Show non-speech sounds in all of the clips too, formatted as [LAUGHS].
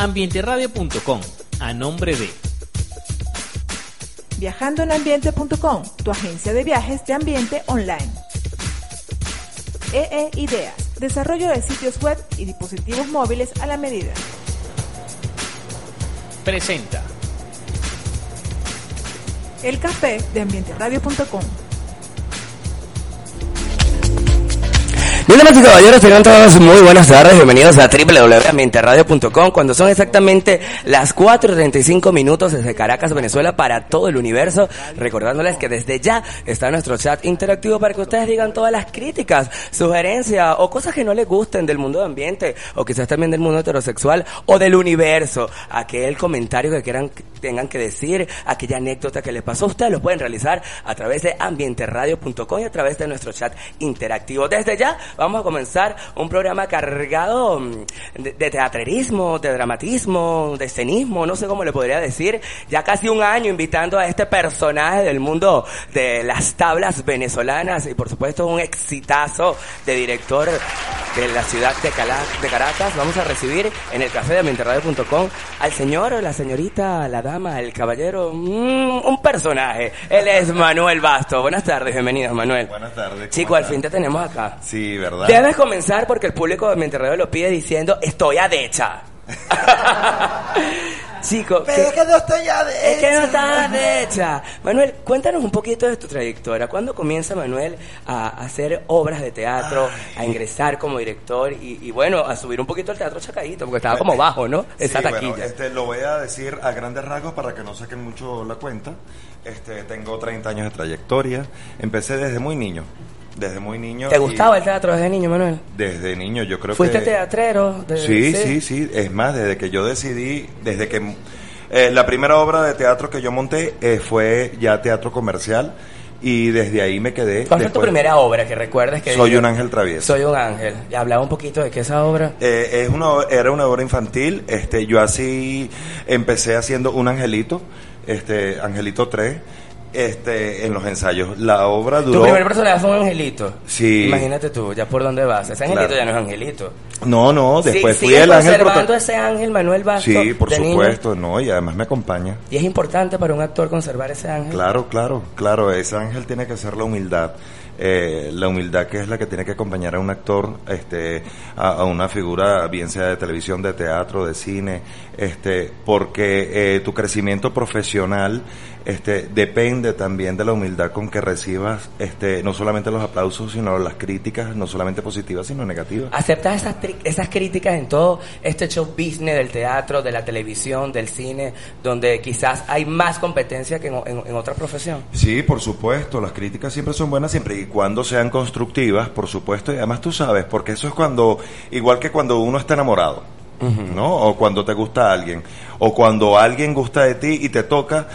Ambienteradio.com, a nombre de Viajandoenambiente.com, tu agencia de viajes de ambiente online. EE Ideas, desarrollo de sitios web y dispositivos móviles a la medida. Presenta. El café de ambienteradio.com. Bien, damas y caballeros, tengan todos muy buenas tardes. Bienvenidos a www.ambienteradio.com cuando son exactamente las 4.35 minutos desde Caracas, Venezuela, para todo el universo. Recordándoles que desde ya está nuestro chat interactivo para que ustedes digan todas las críticas, sugerencias o cosas que no les gusten del mundo de ambiente o quizás también del mundo heterosexual o del universo. Aquel comentario que quieran, tengan que decir, aquella anécdota que les pasó, ustedes lo pueden realizar a través de ambienteradio.com y a través de nuestro chat interactivo. Desde ya vamos a comenzar un programa cargado mm, de, de teatrerismo, de dramatismo, de escenismo, no sé cómo le podría decir. Ya casi un año invitando a este personaje del mundo de las tablas venezolanas y por supuesto un exitazo de director de la ciudad de, Cala- de Caracas. Vamos a recibir en el café de ambienteradio.com al señor, la señorita, la dama, el caballero, mm, un personaje. Él es Manuel Basto. Buenas tardes, bienvenido Manuel. Buenas tardes. ¿cómo Chico, al fin te tenemos acá. Sí, ¿verdad? Debes comenzar porque el público de Monterrey lo pide diciendo estoy adecha. [LAUGHS] Chico, Pero ¿qué- es que no estoy de es que no estás adecha. Manuel, cuéntanos un poquito de tu trayectoria. ¿Cuándo comienza Manuel a hacer obras de teatro, a ingresar como director y, y bueno, a subir un poquito el teatro chacadito? Porque estaba como bajo, ¿no? Esa Sí, taquilla. bueno, este, lo voy a decir a grandes rasgos para que no saquen mucho la cuenta. Este, tengo 30 años de trayectoria. Empecé desde muy niño. Desde muy niño. ¿Te gustaba el teatro desde niño, Manuel? Desde niño, yo creo ¿Fuiste que... teatrero? de- Sí, sí, sí. Es más, desde que yo decidí, desde que eh, la primera obra de teatro que yo monté eh, fue ya teatro comercial y desde ahí me quedé. ¿Cuál fue tu primera obra que recuerdes que Soy un ángel travieso. Soy un ángel. Y hablaba un poquito de que esa obra. Eh, es una, era una obra infantil. Este, yo así empecé haciendo un angelito, este, Angelito 3, este, en los ensayos. La obra Tu duró. primer personaje fue un angelito. Sí. Imagínate tú, ya por dónde vas. Ese angelito Claro. ya no es angelito. No, no, después Sí, fui ¿sigues el ángel conservando ese ángel Manuel Basto Sí, por niño? supuesto, no, y además me acompaña. Y es importante para un actor conservar ese ángel. Claro, claro, claro, ese ángel tiene que ser la humildad. Eh, la humildad que es la que tiene que acompañar a un actor, este, a, a una figura, bien sea de televisión, de teatro, de cine, este, porque eh, tu crecimiento profesional, este, depende también de la humildad con que recibas, este, no solamente los aplausos, sino las críticas, no solamente positivas, sino negativas. ¿Aceptas esas, esas críticas en todo este show business del teatro, de la televisión, del cine, donde quizás hay más competencia que en, en- en otra profesión? Sí, por supuesto, las críticas siempre son buenas siempre y cuando sean constructivas, por supuesto, y además tú sabes, porque eso es cuando, igual que cuando uno está enamorado, ¿no? O cuando te gusta alguien, o cuando alguien gusta de ti y te toca,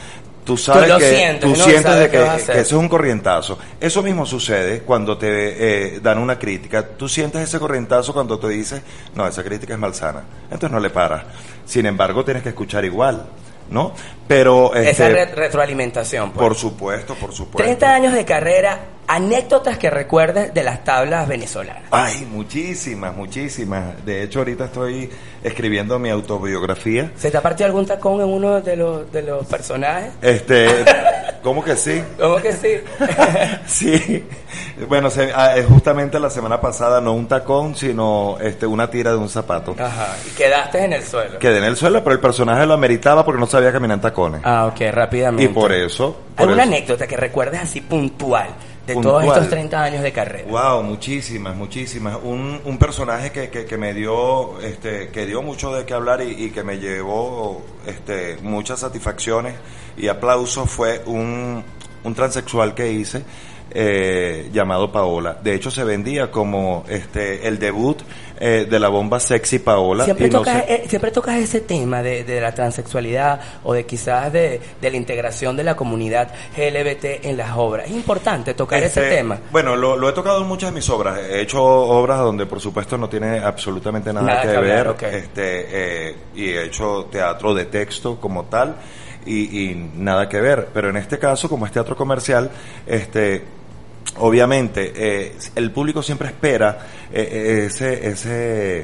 tú sabes que sientes, tú sientes sabes de que eso es un corrientazo. Eso mismo sucede cuando te eh, dan una crítica. Tú sientes ese corrientazo cuando te dices, no, esa crítica es malsana. Entonces no le paras. Sin embargo, tienes que escuchar igual, ¿no? Pero Esa este, re- retroalimentación. pues. por supuesto, por supuesto. 30 años de carrera, anécdotas que recuerdes de las tablas venezolanas. Ay, muchísimas, muchísimas. De hecho, ahorita estoy escribiendo mi autobiografía. ¿Se te ha partido algún tacón en uno de los, de los personajes? Este, [LAUGHS] ¿cómo que sí? ¿Cómo que sí? [LAUGHS] Sí. Bueno, se- ah, eh, justamente la semana pasada no un tacón, sino este una tira de un zapato. Ajá. Y quedaste en el suelo. Quedé en el suelo, pero el personaje lo ameritaba porque no sabía caminar en tacones. Ah, ok, rápidamente. y por eso. por ¿Alguna eso- anécdota que recuerdes así puntual de Puntual. todos estos 30 años de carrera? Wow, muchísimas, muchísimas. Un, un personaje que, que, que me dio, este, que dio mucho de qué hablar y, y que me llevó, este, muchas satisfacciones y aplausos fue un, un transexual que hice eh, llamado Paola. De hecho, se vendía como este el debut eh, de la bomba sexy Paola. Siempre no tocas, eh, siempre tocas ese tema de, de la transexualidad o de quizás de, de la integración de la comunidad LGBT en las obras. Es importante tocar ese Este, tema. Bueno, lo, lo he tocado en muchas de mis obras. He hecho obras donde, por supuesto, no tiene absolutamente nada, Nada que, que hablar, ver. ok. Este, eh, y he hecho teatro de texto como tal y, y nada que ver. Pero en este caso, como es teatro comercial, este, obviamente, eh, el público siempre espera eh, eh, ese, ese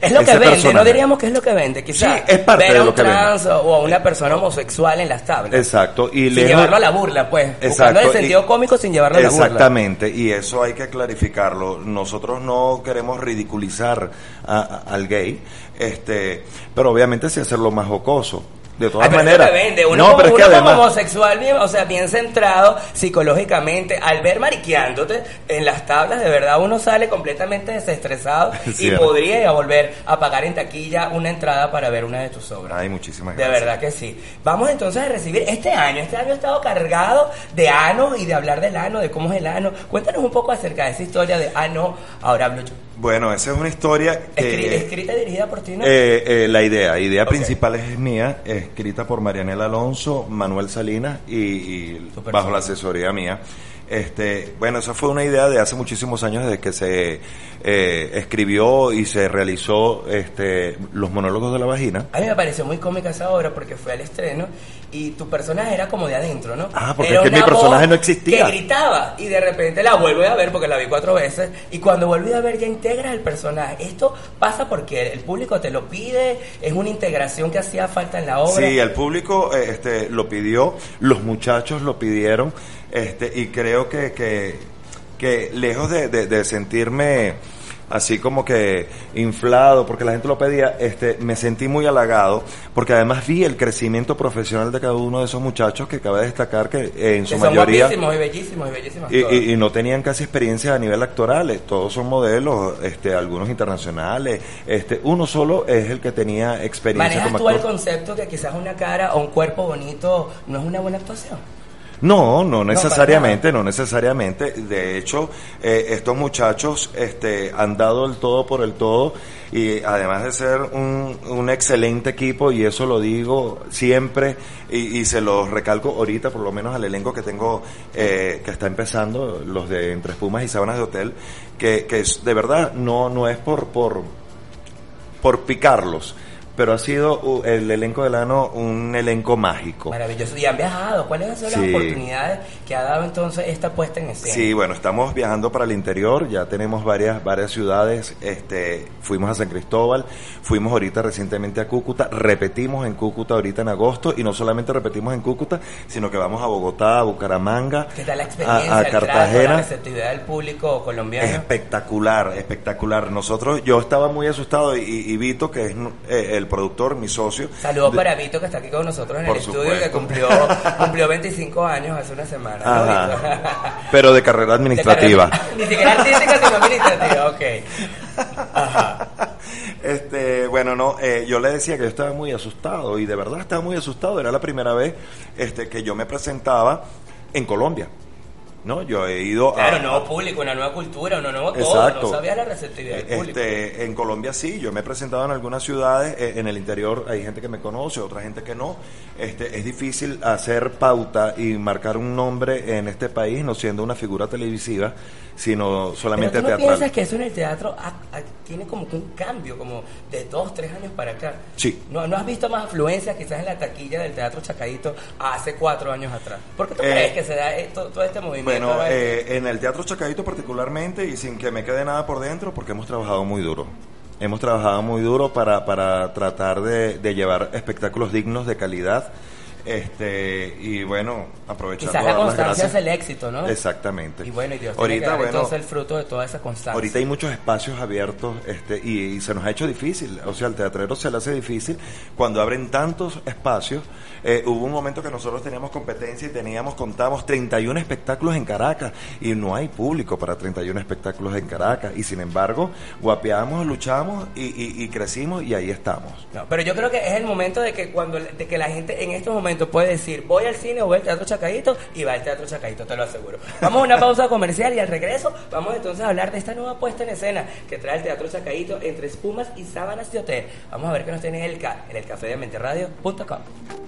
Es lo ese que vende, personaje. no diríamos que es lo que vende, quizás. Sí, es parte ver de a lo vende. trans o a una persona homosexual en las tablas. Exacto. Y sin lejos- llevarlo a la burla, pues. Exacto, el sentido y- cómico sin llevarlo a la burla. Exactamente, y eso hay que clarificarlo. Nosotros no queremos ridiculizar a- a- al gay, este, pero obviamente sí hacerlo más jocoso. De todas Ay, pero maneras. vende. Uno, no, como, pero es que uno como además. homosexual, bien, o sea, bien centrado psicológicamente, al ver mariqueándote en las tablas, de verdad uno sale completamente desestresado [LAUGHS] y podría volver a pagar en taquilla una entrada para ver una de tus obras. Ay, muchísimas De gracias. verdad que sí. Vamos entonces a recibir este año. Este año ha estado cargado de ano y de hablar del ano, de cómo es el ano. Cuéntanos un poco acerca de esa historia de ano, ahora hablo yo. Bueno, esa es una historia que. Escrita y dirigida por ti, ¿no? Eh, eh, la idea, idea principal es mía, escrita por Marianela Alonso, Manuel Salinas y, bajo la asesoría mía. Este, bueno, esa fue una idea de hace muchísimos años desde que se eh, escribió y se realizó este, los monólogos de la vagina. A mí me pareció muy cómica esa obra porque fue al estreno y tu personaje era como de adentro, ¿no? Ah, porque Era es que mi personaje no existía. Que gritaba y de repente la vuelvo a ver porque la vi cuatro veces y cuando volví a ver ya integras el personaje. Esto pasa porque el público te lo pide, es una integración que hacía falta en la obra. Sí, el público eh, este, lo pidió, los muchachos lo pidieron, este, y creo que, que, que lejos de, de- de sentirme así como que inflado porque la gente lo pedía, este, me sentí muy halagado porque además vi el crecimiento profesional de cada uno de esos muchachos que cabe destacar que eh, en que su son mayoría guapísimos y bellísimos y bellísimas y, y- y no tenían casi experiencia a nivel actoral, todos son modelos, este, algunos internacionales, este, uno solo es el que tenía experiencia ¿Manejas como tú el concepto que quizás una cara o un cuerpo bonito no es una buena actuación? No, no necesariamente, no necesariamente. De hecho, eh, estos muchachos este, han dado el todo por el todo y además de ser un, un excelente equipo, y eso lo digo siempre y, y se lo recalco ahorita, por lo menos al elenco que tengo eh, que está empezando, los de Entre Espumas y Sábanas de Hotel, que, que es, de verdad no, no es por, por, por picarlos, pero ha sido uh, el elenco del ano un elenco mágico. Maravilloso. Y han viajado. ¿Cuáles han sido las oportunidades que ha dado entonces esta puesta en escena? Sí, bueno, estamos viajando para el interior, ya tenemos varias varias ciudades, este, fuimos a San Cristóbal, fuimos ahorita recientemente a Cúcuta, repetimos en Cúcuta ahorita en agosto y no solamente repetimos en Cúcuta, sino que vamos a Bogotá, a Bucaramanga, ¿Qué tal la experiencia, a, a el trato, la Cartagena. receptividad del público colombiano? Espectacular, espectacular. Nosotros, yo estaba muy asustado y, Vito, que es eh, el productor, mi socio. Saludos de- para Vito que está aquí con nosotros en el estudio que cumplió, cumplió 25 años hace una semana. ¿No, Ajá. Vito? [LAUGHS] Pero de carrera De administrativa. carrera- Ni siquiera artística, sino administrativa, ok. Ajá. [LAUGHS] Este, bueno, no, eh, yo le decía que yo estaba muy asustado y de verdad estaba muy asustado. Era la primera vez este, que yo me presentaba en Colombia. ¿No? Yo he ido Claro, a. un nuevo público, una nueva cultura, un nuevo todo. Exacto. No sabía la receptividad del público. Este, en Colombia sí, yo me he presentado en algunas ciudades, eh, en el interior hay gente que me conoce, otra gente que no. Este, es difícil hacer pauta y marcar un nombre en este país, no siendo una figura televisiva, sino solamente Pero tú no teatral. piensas que eso en el teatro ha- ha- tiene como que un cambio, como de dos, tres años para acá. Sí. ¿No, ¿No has visto más afluencia quizás en la taquilla del Teatro Chacadito hace cuatro años atrás? ¿Por qué tú Eh, crees que se da esto- todo este movimiento? Bueno, eh, en el Teatro Chacadito particularmente y sin que me quede nada por dentro porque hemos trabajado muy duro. Hemos trabajado muy duro para, para tratar de, de llevar espectáculos dignos de calidad. Este, y bueno, aprovechando Quizás la constancia es el éxito, ¿no? Exactamente. Y bueno, y Dios tiene ahorita, que dar bueno, entonces el fruto de toda esa constancia. Ahorita hay muchos espacios abiertos este, y, y se nos ha hecho difícil. O sea, al teatrero se le hace difícil cuando abren tantos espacios. Eh, hubo un momento que nosotros teníamos competencia y teníamos, contamos 31 espectáculos en Caracas y no hay público para 31 espectáculos en Caracas. Y sin embargo, guapeamos, luchamos y, crecimos y ahí estamos. Pero yo creo que es el momento de que cuando de que la gente en estos momentos puede decir voy al cine o voy al teatro Chacadito y va al teatro Chacadito, te lo aseguro. Vamos a una pausa comercial y al regreso vamos entonces a hablar de esta nueva puesta en escena que trae el teatro Chacadito entre espumas y sábanas de hotel. Vamos a ver qué nos tiene el en el café de Menteradio.com.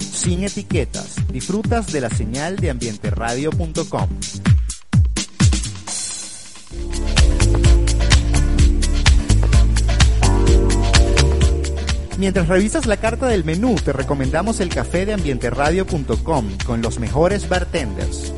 Sin etiquetas, disfrutas de la señal de ambienteradio.com. Mientras revisas la carta del menú, te recomendamos el café de ambienteradio.com con los mejores bartenders.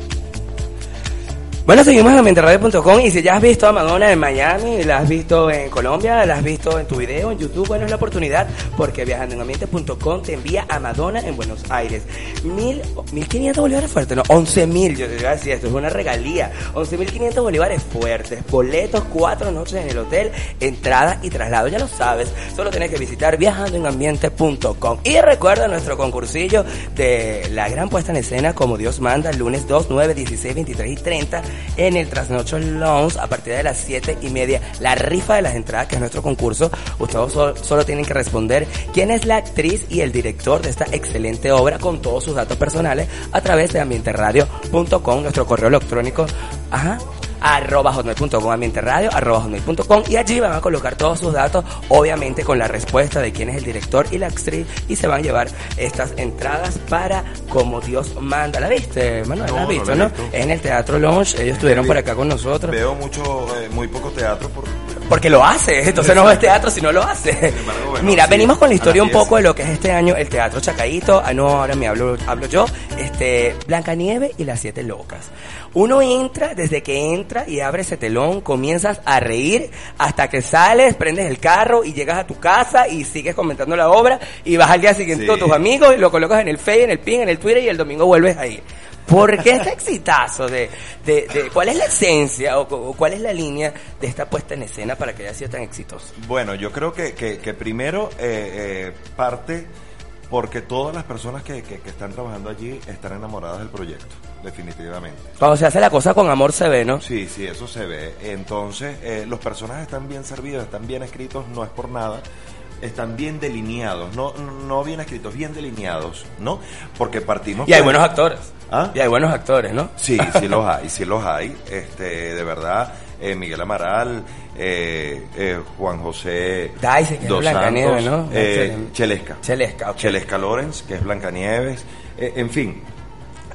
Bueno, seguimos en ambienteradio.com y si ya has visto a Madonna en Miami, la has visto en Colombia, la has visto en tu video en YouTube, bueno, es la oportunidad porque viajando en ambiente.com te envía a Madonna en Buenos Aires. Mil, mil quinientos bolívares fuertes, no, once mil, yo te iba a decir, esto es una regalía. Once mil quinientos bolívares fuertes, boletos, cuatro noches en el hotel, entrada y traslado, ya lo sabes, solo tienes que visitar viajando en ambiente.com. Y recuerda nuestro concursillo de la gran puesta en escena como Dios manda, lunes 2, 9, 16, 23 y 30 en el Trasnocho Lounge a partir de las 7 y media. La rifa de las entradas, que es nuestro concurso. Ustedes solo, tienen que responder quién es la actriz y el director de esta excelente obra con todos sus datos personales a través de ambienteradio.com, nuestro correo electrónico. Ajá arroba hotmail.com, ambiente radio, arroba hotmail.com y allí van a colocar todos sus datos, obviamente con la respuesta de quién es el director y la actriz y se van a llevar estas entradas para Como Dios manda. ¿La viste, Manuel? ¿La has no visto, la no? en el Teatro Lounge, ellos estuvieron por acá con nosotros. Veo mucho, eh, muy poco teatro por... Porque lo hace, [LAUGHS] entonces no es teatro si no lo hace. embargo, bueno, Mira, sí, venimos con la historia un poco 10. de lo que es este año el Teatro Chacaíto. Ah, no, ahora me hablo, hablo yo. Este, Blancanieve y las Siete Locas. Uno entra, desde que entra y abre ese telón, comienzas a reír hasta que sales, prendes el carro y llegas a tu casa y sigues comentando la obra y vas al día siguiente Sí. con tus amigos y lo colocas en el Face, en el Pin, en el Twitter y el domingo vuelves ahí. ¿Por qué este exitazo de, de, de- cuál es la esencia o, o cuál es la línea de esta puesta en escena para que haya sido tan exitoso? Bueno, yo creo que, que, que primero eh, eh, parte porque todas las personas que, que, que están trabajando allí están enamoradas del proyecto, definitivamente. Cuando se hace la cosa con amor se ve, ¿no? Sí, sí, eso se ve. Entonces, eh, los personajes están bien servidos, están bien escritos, no es por nada. Están bien delineados, no, no bien escritos, bien delineados, ¿no? Porque partimos... Y hay buenos actores. ¿Ah? Y hay buenos actores, ¿no? Sí, sí los [LAUGHS] hay, sí los hay. Este, de verdad, eh, Miguel Amaral, eh, eh, Juan José Daisy, que es Dos Blancanieves, Santos, ¿no? eh, Chelesca. Chelesca, ok. Chelesca Lorenz, que es Blancanieves. Eh, en fin,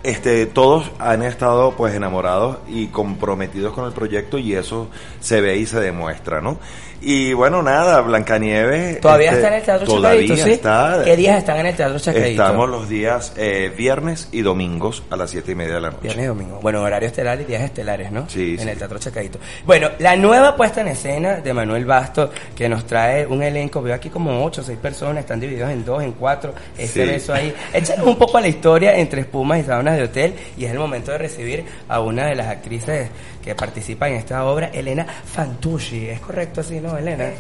este, todos han estado pues enamorados y comprometidos con el proyecto y eso se ve y se demuestra, ¿no? Y bueno, nada, Blancanieves... Todavía este, está en el Teatro Chacaíto, ¿sí? está. ¿Qué días están en el Teatro Chacaíto? Estamos los días eh, viernes y domingos a las siete y media de la noche. Viernes y domingo. Bueno, horario estelar y días estelares, ¿no? Sí, En sí. el Teatro Chacaíto. Bueno, la nueva puesta en escena de Manuel Basto, que nos trae un elenco, veo aquí como ocho o seis personas, están divididos en dos, en cuatro, ese Sí. beso ahí. Échanos un poco a la historia entre espumas y sábanas de hotel, y es el momento de recibir a una de las actrices que participa en esta obra, Elena Fantucci. ¿Es correcto así, no, Elena?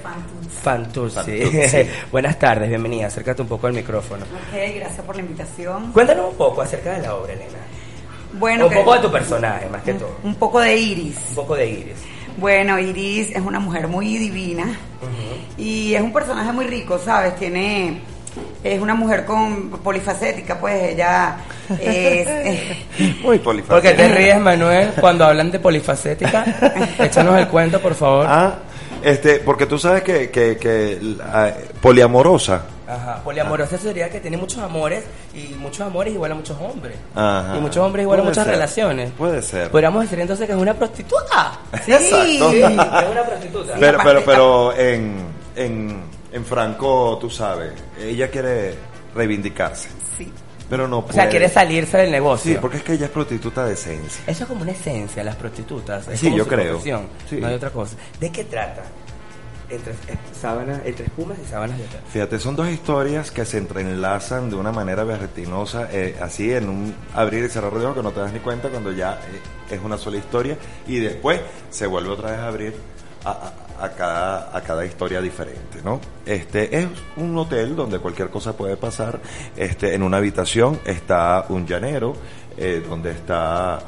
Fantucci. Fantucci. [LAUGHS] Buenas tardes, bienvenida. Acércate un poco al micrófono. Ok, gracias por la invitación. Cuéntanos un poco acerca de la obra, Elena. Bueno, un que- poco de tu personaje, más que todo. un poco de Iris. Un poco de Iris. Bueno, Iris es una mujer muy divina y es un personaje muy rico, ¿sabes? Tiene es una mujer con polifacética, pues ella es, es- Muy ¿Por qué polifacética. te ríes, Manuel, cuando hablan de polifacética? Échanos el cuento, por favor. Ah, este, porque tú sabes que, que, que la- poliamorosa. Ajá. Poliamorosa sería que tiene muchos amores y muchos amores igual a muchos hombres. Ajá. Y muchos hombres igual a muchas ser. relaciones. Puede ser. Podríamos decir entonces que es una prostituta. sí. Sí, es una prostituta. Pero, pero, pero en, en, en Franco, tú sabes, ella quiere reivindicarse, sí. pero no O puede. sea, quiere salirse del negocio. Sí, porque es que ella es prostituta de esencia. Eso es como una esencia, las prostitutas. Es Sí, como yo su creo. Sí. No hay otra cosa. ¿De qué trata? Entre, eh, sábanas, entre espumas y sábanas de hotel. Fíjate, son dos historias que se entrelazan de una manera vertiginosa, eh, así en un abrir y cerrar de ojos que no te das ni cuenta cuando ya eh, es una sola historia y después se vuelve otra vez a abrir a, a- cada, a cada historia diferente, ¿no? Este es un hotel donde cualquier cosa puede pasar. Este, en una habitación está un llanero, eh, donde está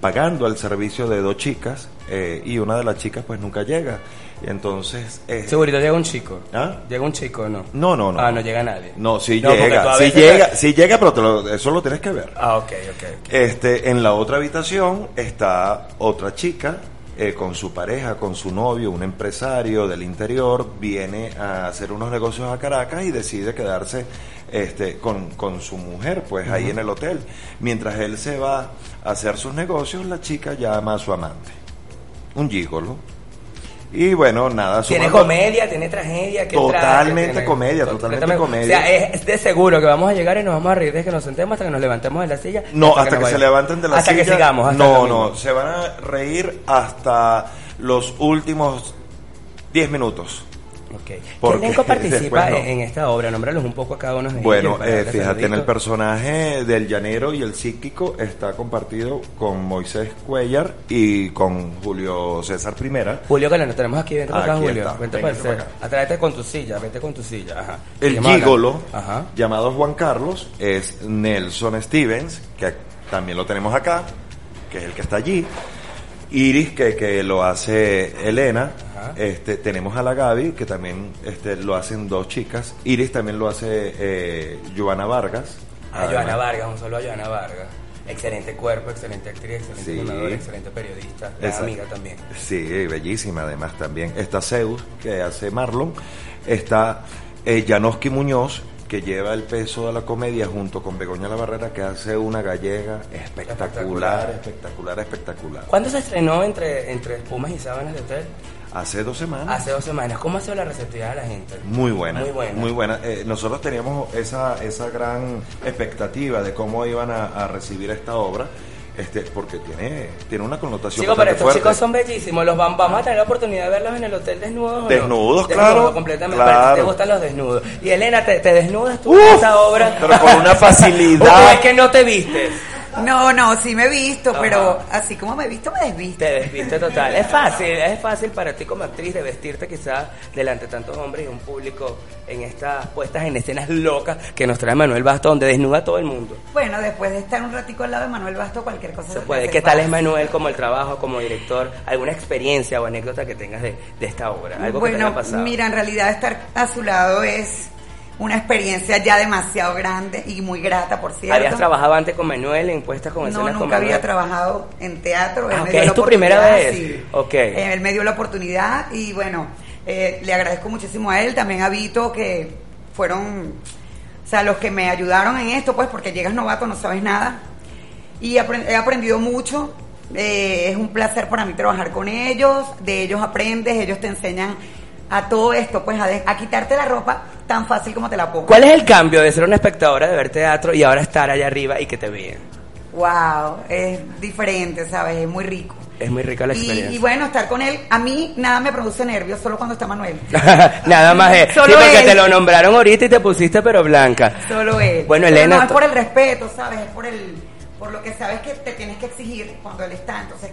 pagando el servicio de dos chicas eh, y una de las chicas pues nunca llega. Y entonces... eh, Segurito llega un chico. ¿Ah? Llega un chico, ¿no? No, no, no. Ah, no llega nadie. No, sí No, llega, sí llega, sí llega, pero te lo- eso lo tienes que ver. Ah, ok, ok. ok. Este, en la otra habitación está otra chica eh, con su pareja, con su novio, un empresario del interior, viene a hacer unos negocios a Caracas y decide quedarse este, con, con su mujer, pues ahí en el hotel. Mientras él se va a hacer sus negocios, la chica llama a su amante, un gigolo. Y bueno, nada, Tiene comedia, tiene tragedia. ¿qué Totalmente tiene? comedia, totalmente comedia. O sea, es de seguro que vamos a llegar y nos vamos a reír desde que nos sentemos hasta que nos levantemos de la silla. No, hasta que, nos se levanten de la hasta silla. que sigamos. hasta no, no, se van a reír hasta los últimos 10 minutos. Ok. ¿Qué Porque elenco [LAUGHS] participa no. en, esta obra? Nómbralos un poco a cada uno de. Bueno, eh, fíjate, en el personaje del llanero y el psíquico está compartido con Moisés Cuellar y con Julio César Primera. Julio, que lo tenemos aquí. Vente para acá, Aquí Julio. está. Vente Véngase para acá. Atráete con tu silla, vete con tu silla. Ajá. El gigolo, Ajá. llamado Juan Carlos, es Nelson Stevens, que también lo tenemos acá, que es el que está allí. Iris, que, que lo hace Elena. Ajá. Este, tenemos a la Gaby, que también este, lo hacen dos chicas. Iris también lo hace eh, Joana Vargas. A Joana Vargas, un saludo a Joana Vargas. Excelente cuerpo, excelente actriz, excelente Sí. excelente periodista, Esa- amiga también. Sí, bellísima además también. Está Zeus, que hace Marlon. Está eh, Janoski Muñoz, que lleva el peso de la comedia junto con Begoña La Barrera, que hace una gallega espectacular, espectacular, espectacular. ¿Cuándo se estrenó entre, entre Espumas y Sábanas de Hotel? Hace dos semanas. Hace dos semanas. ¿Cómo ha sido la receptividad de la gente? Muy buena, Muy buena. Eh, nosotros teníamos esa, esa gran expectativa de cómo iban a, a recibir esta obra, este, porque tiene, tiene una connotación Chicos, pero estos fuerte. chicos son bellísimos. Los vam- vamos a tener la oportunidad de verlos en el hotel desnudos. ¿o no? Desnudos, claro, completamente. claro. ¿Te gustan los desnudos? Y Elena, ¿te, te desnudas tú en esta obra? pero con una [LAUGHS] facilidad. ¿O es que no te vistes? No, no, sí me he visto, Ajá. pero así como me he visto, me desvisto. Te desviste total. Es [LAUGHS] fácil, es fácil para ti como actriz de vestirte quizás delante de tantos hombres y un público en estas puestas en escenas locas que nos trae Manuel Basto, donde desnuda a todo el mundo. Bueno, después de estar un ratico al lado de Manuel Basto, cualquier cosa Se puede. ¿Qué tal es. Manuel como el trabajo, como director? ¿Alguna experiencia o anécdota que tengas de, de esta obra? Algo que te Bueno, haya pasado. mira, en realidad estar a su lado es una experiencia ya demasiado grande y muy grata, por cierto. ¿Habías trabajado antes con Manuel en puestas con No, escenas con nunca había trabajado en teatro. Ah, me ok, dio ¿es tu primera vez? sí. Ok. Eh, Él me dio la oportunidad y bueno, eh, le agradezco muchísimo a él, también a Vito, que fueron, o sea, los que me ayudaron en esto, pues porque llegas novato, no sabes nada. Y he aprendido mucho. eh, es un placer para mí trabajar con ellos. De ellos aprendes, ellos te enseñan a todo esto, pues a, de- a quitarte la ropa tan fácil como te la pongo. ¿Cuál es el cambio de ser una espectadora de ver teatro y ahora estar allá arriba y que te vean? Wow, es diferente, ¿sabes? Es muy rico. Es muy rica la Y, experiencia. y bueno, estar con él, a mí nada me produce nervios, solo cuando está Manuel. [LAUGHS] Nada más es. Solo sí, porque él. te lo nombraron ahorita y te pusiste pero blanca. Solo él. Bueno, Pero Elena, No es to- por el respeto, ¿sabes? Es por el por lo que sabes que te tienes que exigir cuando él está. Entonces,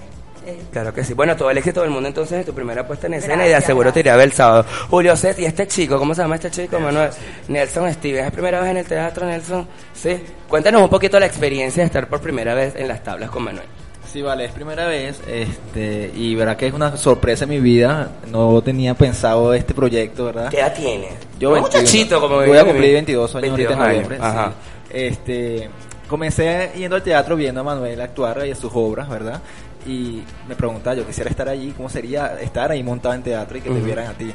Claro que sí. Bueno, todo el éxito del mundo entonces en tu primera puesta en escena y de Gracias, aseguro te iré a ver el sábado. Julio Set y este chico, ¿cómo se llama este chico, Manuel? Nelson Stevens. ¿Es primera vez en el teatro, Nelson? Sí. Cuéntanos un poquito la experiencia de estar por primera vez en las tablas con Manuel. Sí, vale, es primera vez, este, y verá que es una sorpresa en mi vida. No tenía pensado este proyecto, ¿verdad? ¿Qué edad tienes? Yo Un 21, muchachito, como voy a cumplir 22 años 22 ahorita en noviembre. años, Ajá. sí. Este, comencé yendo al teatro viendo a Manuel actuar y a sus obras, ¿verdad? Y me preguntaba, yo quisiera estar allí, ¿cómo sería estar ahí montado en teatro y que te vieran a ti?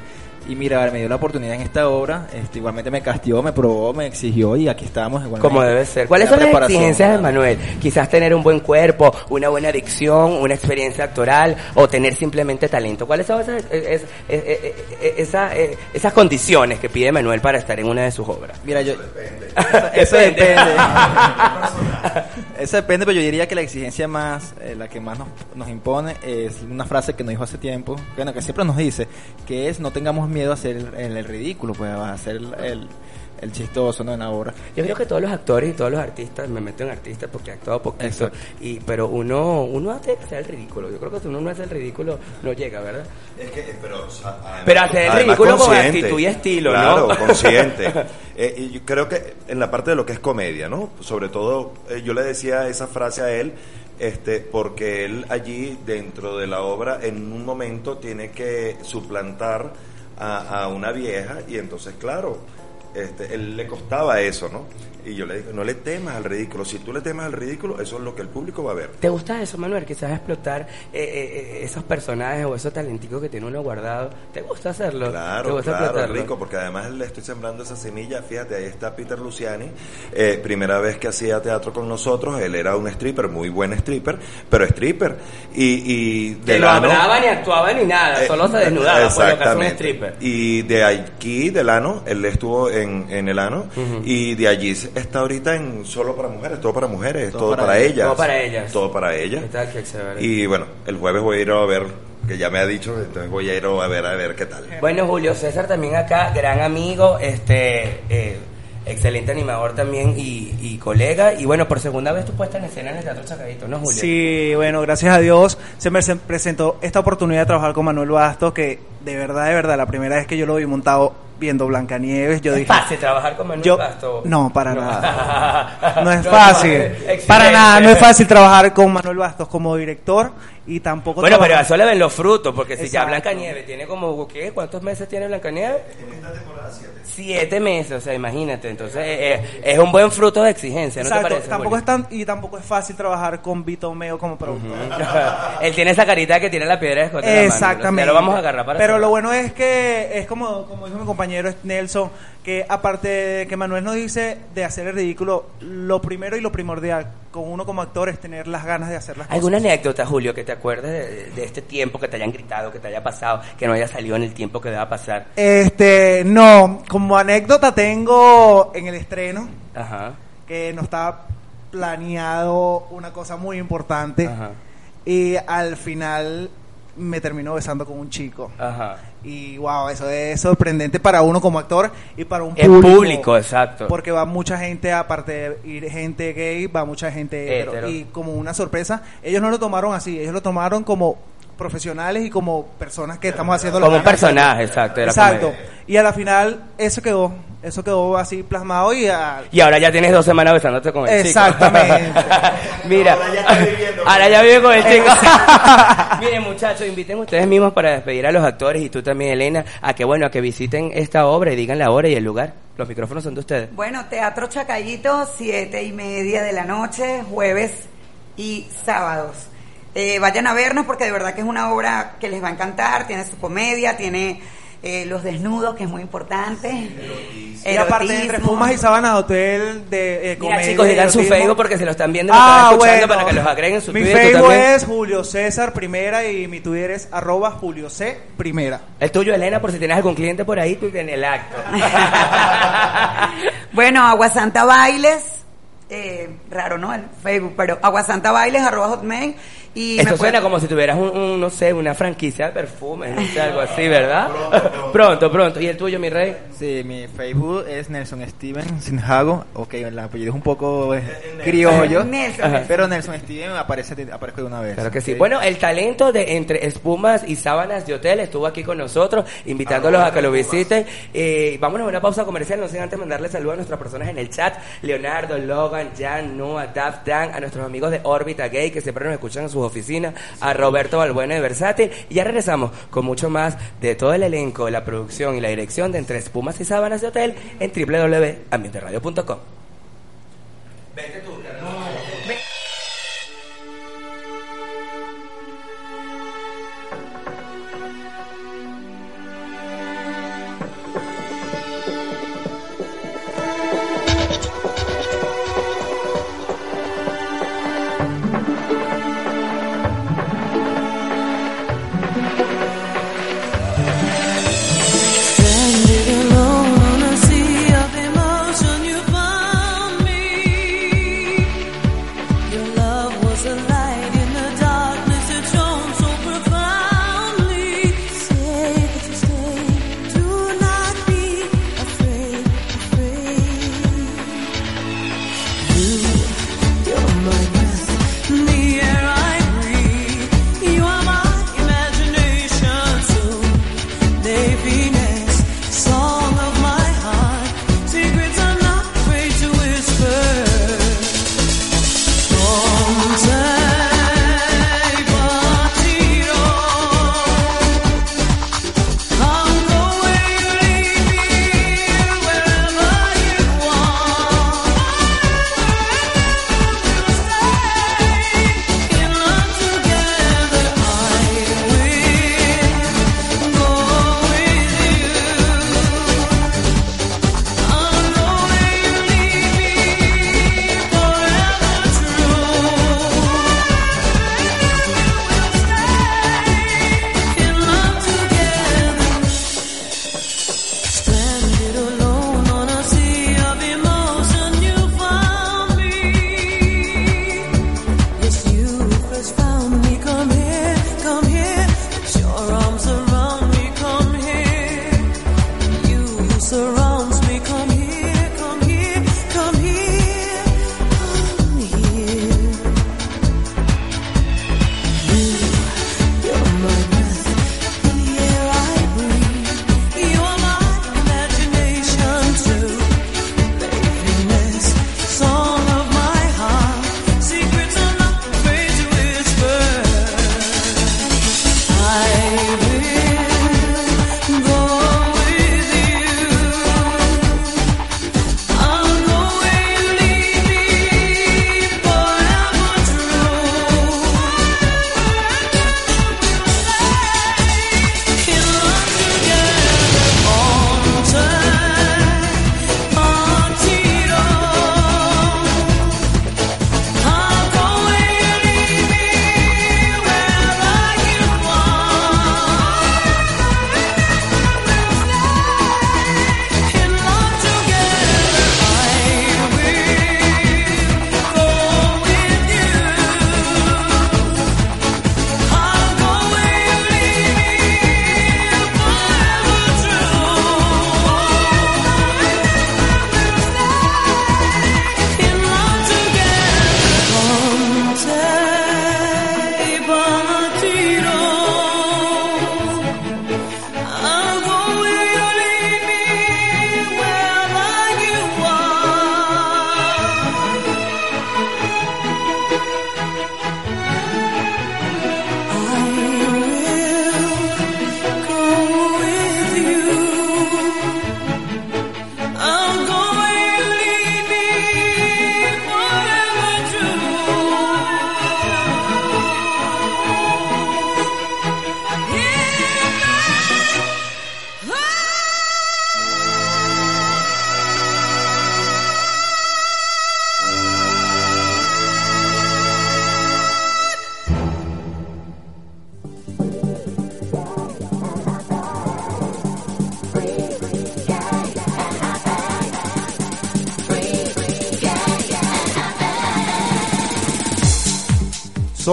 Y mira, me dio la oportunidad en esta obra, este, igualmente me castió, me probó, me exigió y aquí estamos igualmente. Como debe ser. ¿Cuáles La son las exigencias de. Manuel? Quizás tener un buen cuerpo, una buena adicción, una experiencia actoral o tener simplemente talento. ¿Cuáles son esas, es- es- es- es- esa- eh, esas condiciones que pide Manuel para estar en una de sus obras? Mira, yo. Eso depende. [LAUGHS] Eso depende, [LAUGHS] pero yo diría que la exigencia más, eh, la que más nos, nos impone, es una frase que nos dijo hace tiempo, bueno, que siempre nos dice, que es no tengamos miedo a hacer el, el ridículo, pues a hacer el- el chistoso, ¿no? En la obra. Yo creo que todos los actores y todos los artistas, me meto en artistas porque he actuado poquito, Exacto. y, pero uno, uno hace que sea el ridículo. Yo creo que si uno no hace el ridículo, no llega, ¿verdad? Es que, pero, o sea, además- Pero hacer el ridículo con consciente. actitud y estilo, ¿no? Claro, [LAUGHS] consciente. Eh, y yo creo que en la parte de lo que es comedia, ¿no? Sobre todo, eh, yo le decía esa frase a él, este, porque él allí, dentro de la obra, en un momento tiene que suplantar a, a una vieja, y entonces, claro, este, él le costaba eso, ¿no? Y yo le dije, no le temas al ridículo. Si tú le temas al ridículo, eso es lo que el público va a ver. ¿Te gusta eso, Manuel? Quizás explotar eh, eh, eh, esos personajes o esos talenticos que tiene uno guardado. ¿Te gusta hacerlo? ¿Te Claro, gusta claro, es explotarlo? rico, porque además le estoy sembrando esa semilla. Fíjate, ahí está Peter Luciani, eh, primera vez que hacía teatro con nosotros. Él era un stripper, muy buen stripper, pero stripper. Y, y Que de no lano- hablaba ni actuaba ni nada, solo se desnudaba, por lo que hace un stripper. Y de aquí, del ano, él estuvo en, en el ano, y de allí está ahorita en solo para mujeres, todo para mujeres, todo, Todo para, para ellas. Todo para ellas. Todo para ellas. ¿Qué tal? Qué chévere. Y bueno, el jueves voy a ir a ver, que ya me ha dicho, entonces voy a ir a ver a ver qué tal. Bueno, Julio César también acá, gran amigo, este, eh, excelente animador también y, y colega. Y bueno, por segunda vez tú puesta en escena en el Teatro Chacadito, ¿no, Julio? Sí, bueno, gracias a Dios se me se- presentó esta oportunidad de trabajar con Manuel Bastos, que de verdad, de verdad, la primera vez que yo lo vi montado viendo Blancanieves, yo ¿Es dije... fácil trabajar con Manuel Yo- Basto? no, para nada. [LAUGHS] No es fácil. Para nada, no es fácil trabajar con Manuel Bastos como director y tampoco Bueno, pero eso le ven los frutos, porque si ya Exacto. Blanca Nieve tiene como, ¿qué? ¿Cuántos meses tiene Blanca Nieve? siete. meses, o sea, imagínate. Entonces, eh, eh, es un buen fruto de exigencia, ¿no Exacto, te parece? tampoco es tan, y tampoco es fácil trabajar con Vito Meo como productor. [LAUGHS] Él tiene esa carita que tiene la piedra de escote mano. Exactamente. Ya lo vamos a agarrar para Pero lo bueno es que es como, como dijo mi compañero Nelson, que aparte de que Manuel nos dice de hacer el ridículo, lo primero y lo primordial con uno como actor es tener las ganas de hacer las ¿Alguna cosas. anécdota, Julio, que te acuerdes de, de este tiempo que te hayan gritado, que te haya pasado, que no haya salido en el tiempo que deba pasar? Este, no, como anécdota tengo en el estreno Ajá, que no estaba planeado una cosa muy importante ajá, y al final me terminó besando con un chico. ajá. Y wow, eso es sorprendente para uno como actor y para un En público. público, exacto. Porque va mucha gente, aparte de ir gente gay, va mucha gente hetero. Y como una sorpresa, ellos no lo tomaron así, ellos lo tomaron como profesionales y como personas que estamos haciendo lo Como que un van a hacer. personaje, exacto. Exacto. comedia. Y a la final, eso quedó, eso quedó así plasmado y a- Y ahora ya tienes dos semanas besándote con el chico. Exactamente. [LAUGHS] Mira, Ahora ya está viviendo [LAUGHS] ahora ya vive con el chico. [LAUGHS] Miren, muchachos, inviten ustedes mismos para despedir a los actores y tú también, Elena, a que bueno, a que visiten esta obra y digan la hora y el lugar. Los micrófonos son de ustedes. Bueno, Teatro Chacayito, siete y media de la noche, jueves y sábados. Eh, vayan a vernos porque de verdad que es una obra que les va a encantar, tiene su comedia, tiene eh, los desnudos, que es muy importante. y aparte entre. Pumas y Sabana Hotel de eh, Mira, comedia chicos, y digan su. Facebook porque se lo están viendo y lo Ah, están escuchando bueno. para que los agreguen en su mi Twitter. tú Facebook es Julio César Primera y mi Twitter es arroba Julio C Primera. El tuyo, Elena, por si tienes algún cliente por ahí, tú en el acto. [LAUGHS] Bueno, Agua Santa Bailes, eh, raro, ¿no? El Facebook, pero Agua Santa Bailes, arroba hotmail. Y Esto me suena como si tuvieras un, un, no sé, una franquicia de perfumes, no sé, algo así, ¿verdad? pronto, [LAUGHS] pronto. ¿Y el tuyo, mi rey? Sí, mi Facebook es Nelson Steven Sinjago. Ok, el apellido es un poco eh, criollo. [LAUGHS] Nelson. Pero Nelson Steven aparece, aparezco de una vez. Claro que sí. Bueno, el talento de entre espumas y sábanas de hotel estuvo aquí con nosotros, invitándolos a que lo visiten. Eh, vámonos a una pausa comercial, no sin antes mandarle saludos a nuestras personas en el chat. Leonardo, Logan, Jan, Noah, Daft, Dan, a nuestros amigos de Órbita Gay que siempre nos escuchan en sus oficinas, a Roberto Balbuena de Versátil. Y ya regresamos con mucho más de todo el elenco, la producción y la dirección de Entre Espumas y Sábanas de Hotel en www.ambienteradio.com. Standing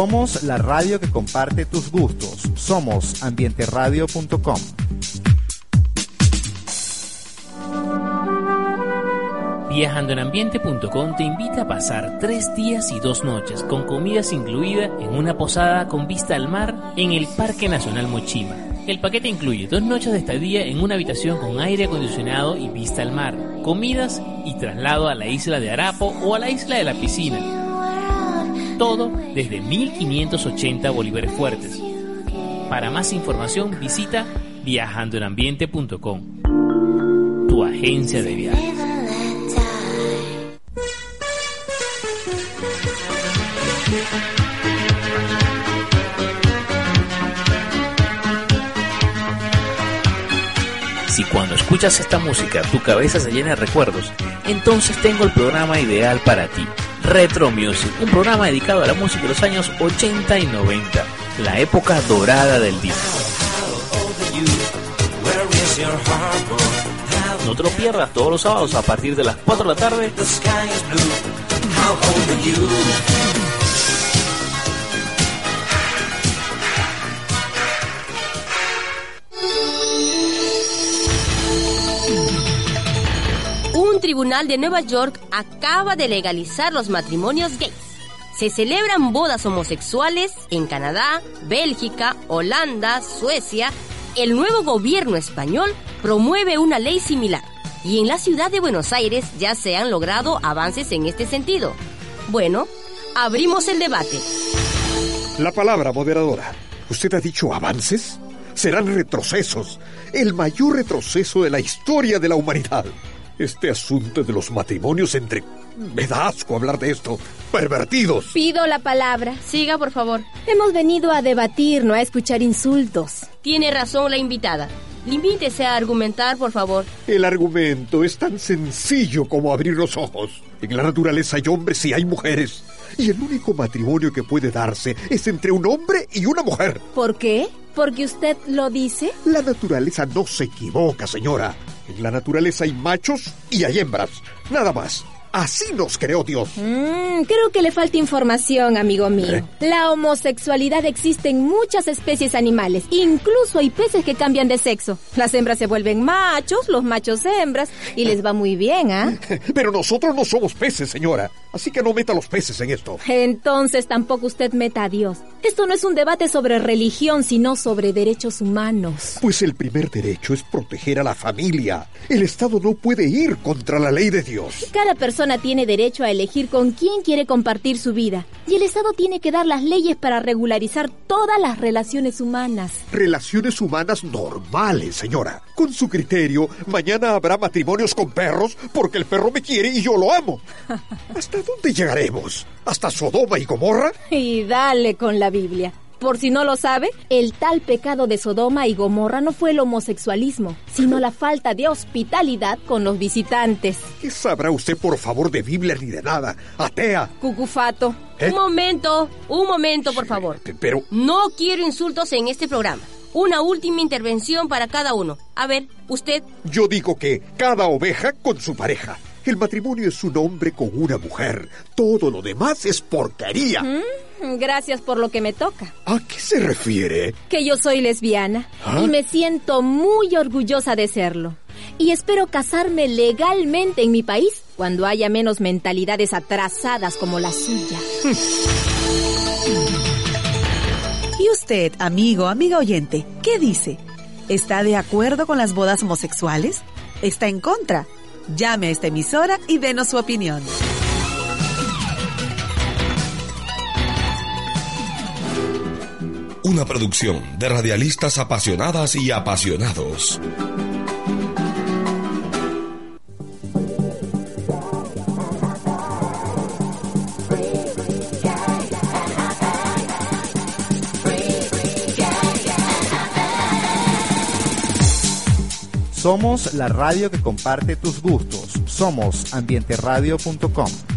Somos la radio que comparte tus gustos. Somos ambienteradio.com. Viajandoenambiente.com te invita a pasar tres días y dos noches con comidas incluidas en una posada con vista al mar en el Parque Nacional Mochima. El paquete incluye dos noches de estadía en una habitación con aire acondicionado y vista al mar, comidas y traslado a la isla de Arapo o a la isla de la piscina. Todo desde 1580 bolívares fuertes. Para más información visita viajandoenambiente.com. Tu agencia de viajes. Si cuando escuchas esta música tu cabeza se llena de recuerdos, entonces tengo el programa ideal para ti. Retro Music, un programa dedicado a la música de los años 80 y 90, la época dorada del disco. No te lo pierdas todos los sábados a partir de las 4 de la tarde. Tribunal de Nueva York acaba de legalizar los matrimonios gays. Se celebran bodas homosexuales en Canadá, Bélgica, Holanda, Suecia. El nuevo gobierno español promueve una ley similar. Y en la ciudad de Buenos Aires ya se han logrado avances en este sentido. Bueno, abrimos el debate. La palabra moderadora. ¿Usted ha dicho avances? Serán retrocesos. El mayor retroceso de la historia de la humanidad. Este asunto de los matrimonios entre... Me da asco hablar de esto. Pervertidos. Pido la palabra. Siga, por favor. Hemos venido a debatir, no a escuchar insultos. Tiene razón la invitada. Limítese a argumentar, por favor. El argumento es tan sencillo como abrir los ojos. En la naturaleza hay hombres y hay mujeres. Y el único matrimonio que puede darse es entre un hombre y una mujer. ¿Por qué? ¿Porque usted lo dice? La naturaleza no se equivoca, señora. En la naturaleza hay machos y hay hembras. Nada más. Así nos creó Dios. Mm, creo que le falta información, amigo mío. ¿Eh? La homosexualidad existe en muchas especies animales. Incluso hay peces que cambian de sexo. Las hembras se vuelven machos, los machos hembras, y les va muy bien, ¿ah? [LAUGHS] Pero nosotros no somos peces, señora. Así que no meta los peces en esto. Entonces tampoco usted meta a Dios. Esto no es un debate sobre religión, sino sobre derechos humanos. Pues el primer derecho es proteger a la familia. El Estado no puede ir contra la ley de Dios. Cada persona tiene derecho a elegir con quién quiere compartir su vida. Y el Estado tiene que dar las leyes para regularizar todas las relaciones humanas. Relaciones humanas normales, señora. Con su criterio, mañana habrá matrimonios con perros porque el perro me quiere y yo lo amo. [LAUGHS] ¿Hasta dónde llegaremos? ¿Hasta Sodoma y Gomorra? Y dale con la Biblia. Por si no lo sabe, el tal pecado de Sodoma y Gomorra no fue el homosexualismo, sino la falta de hospitalidad con los visitantes. ¿Qué sabrá usted, por favor, de Biblia ni de nada? Atea. Cucufato. ¿Eh? Un momento, un momento, por favor. Pero No quiero insultos en este programa. Una última intervención para cada uno. A ver, usted. yo digo que cada oveja con su pareja. El matrimonio es un hombre con una mujer. Todo lo demás es porquería. Mm, gracias por lo que me toca. ¿A qué se refiere? Que yo soy lesbiana ¿Ah? y me siento muy orgullosa de serlo. Y espero casarme legalmente en mi país cuando haya menos mentalidades atrasadas como la suya. [LAUGHS] ¿Y usted, amigo, amiga oyente, qué dice? ¿Está de acuerdo con las bodas homosexuales? ¿Está en contra? Llame a esta emisora y denos su opinión. Una producción de radialistas apasionadas y apasionados. Somos la radio que comparte tus gustos. Somos ambienteradio.com.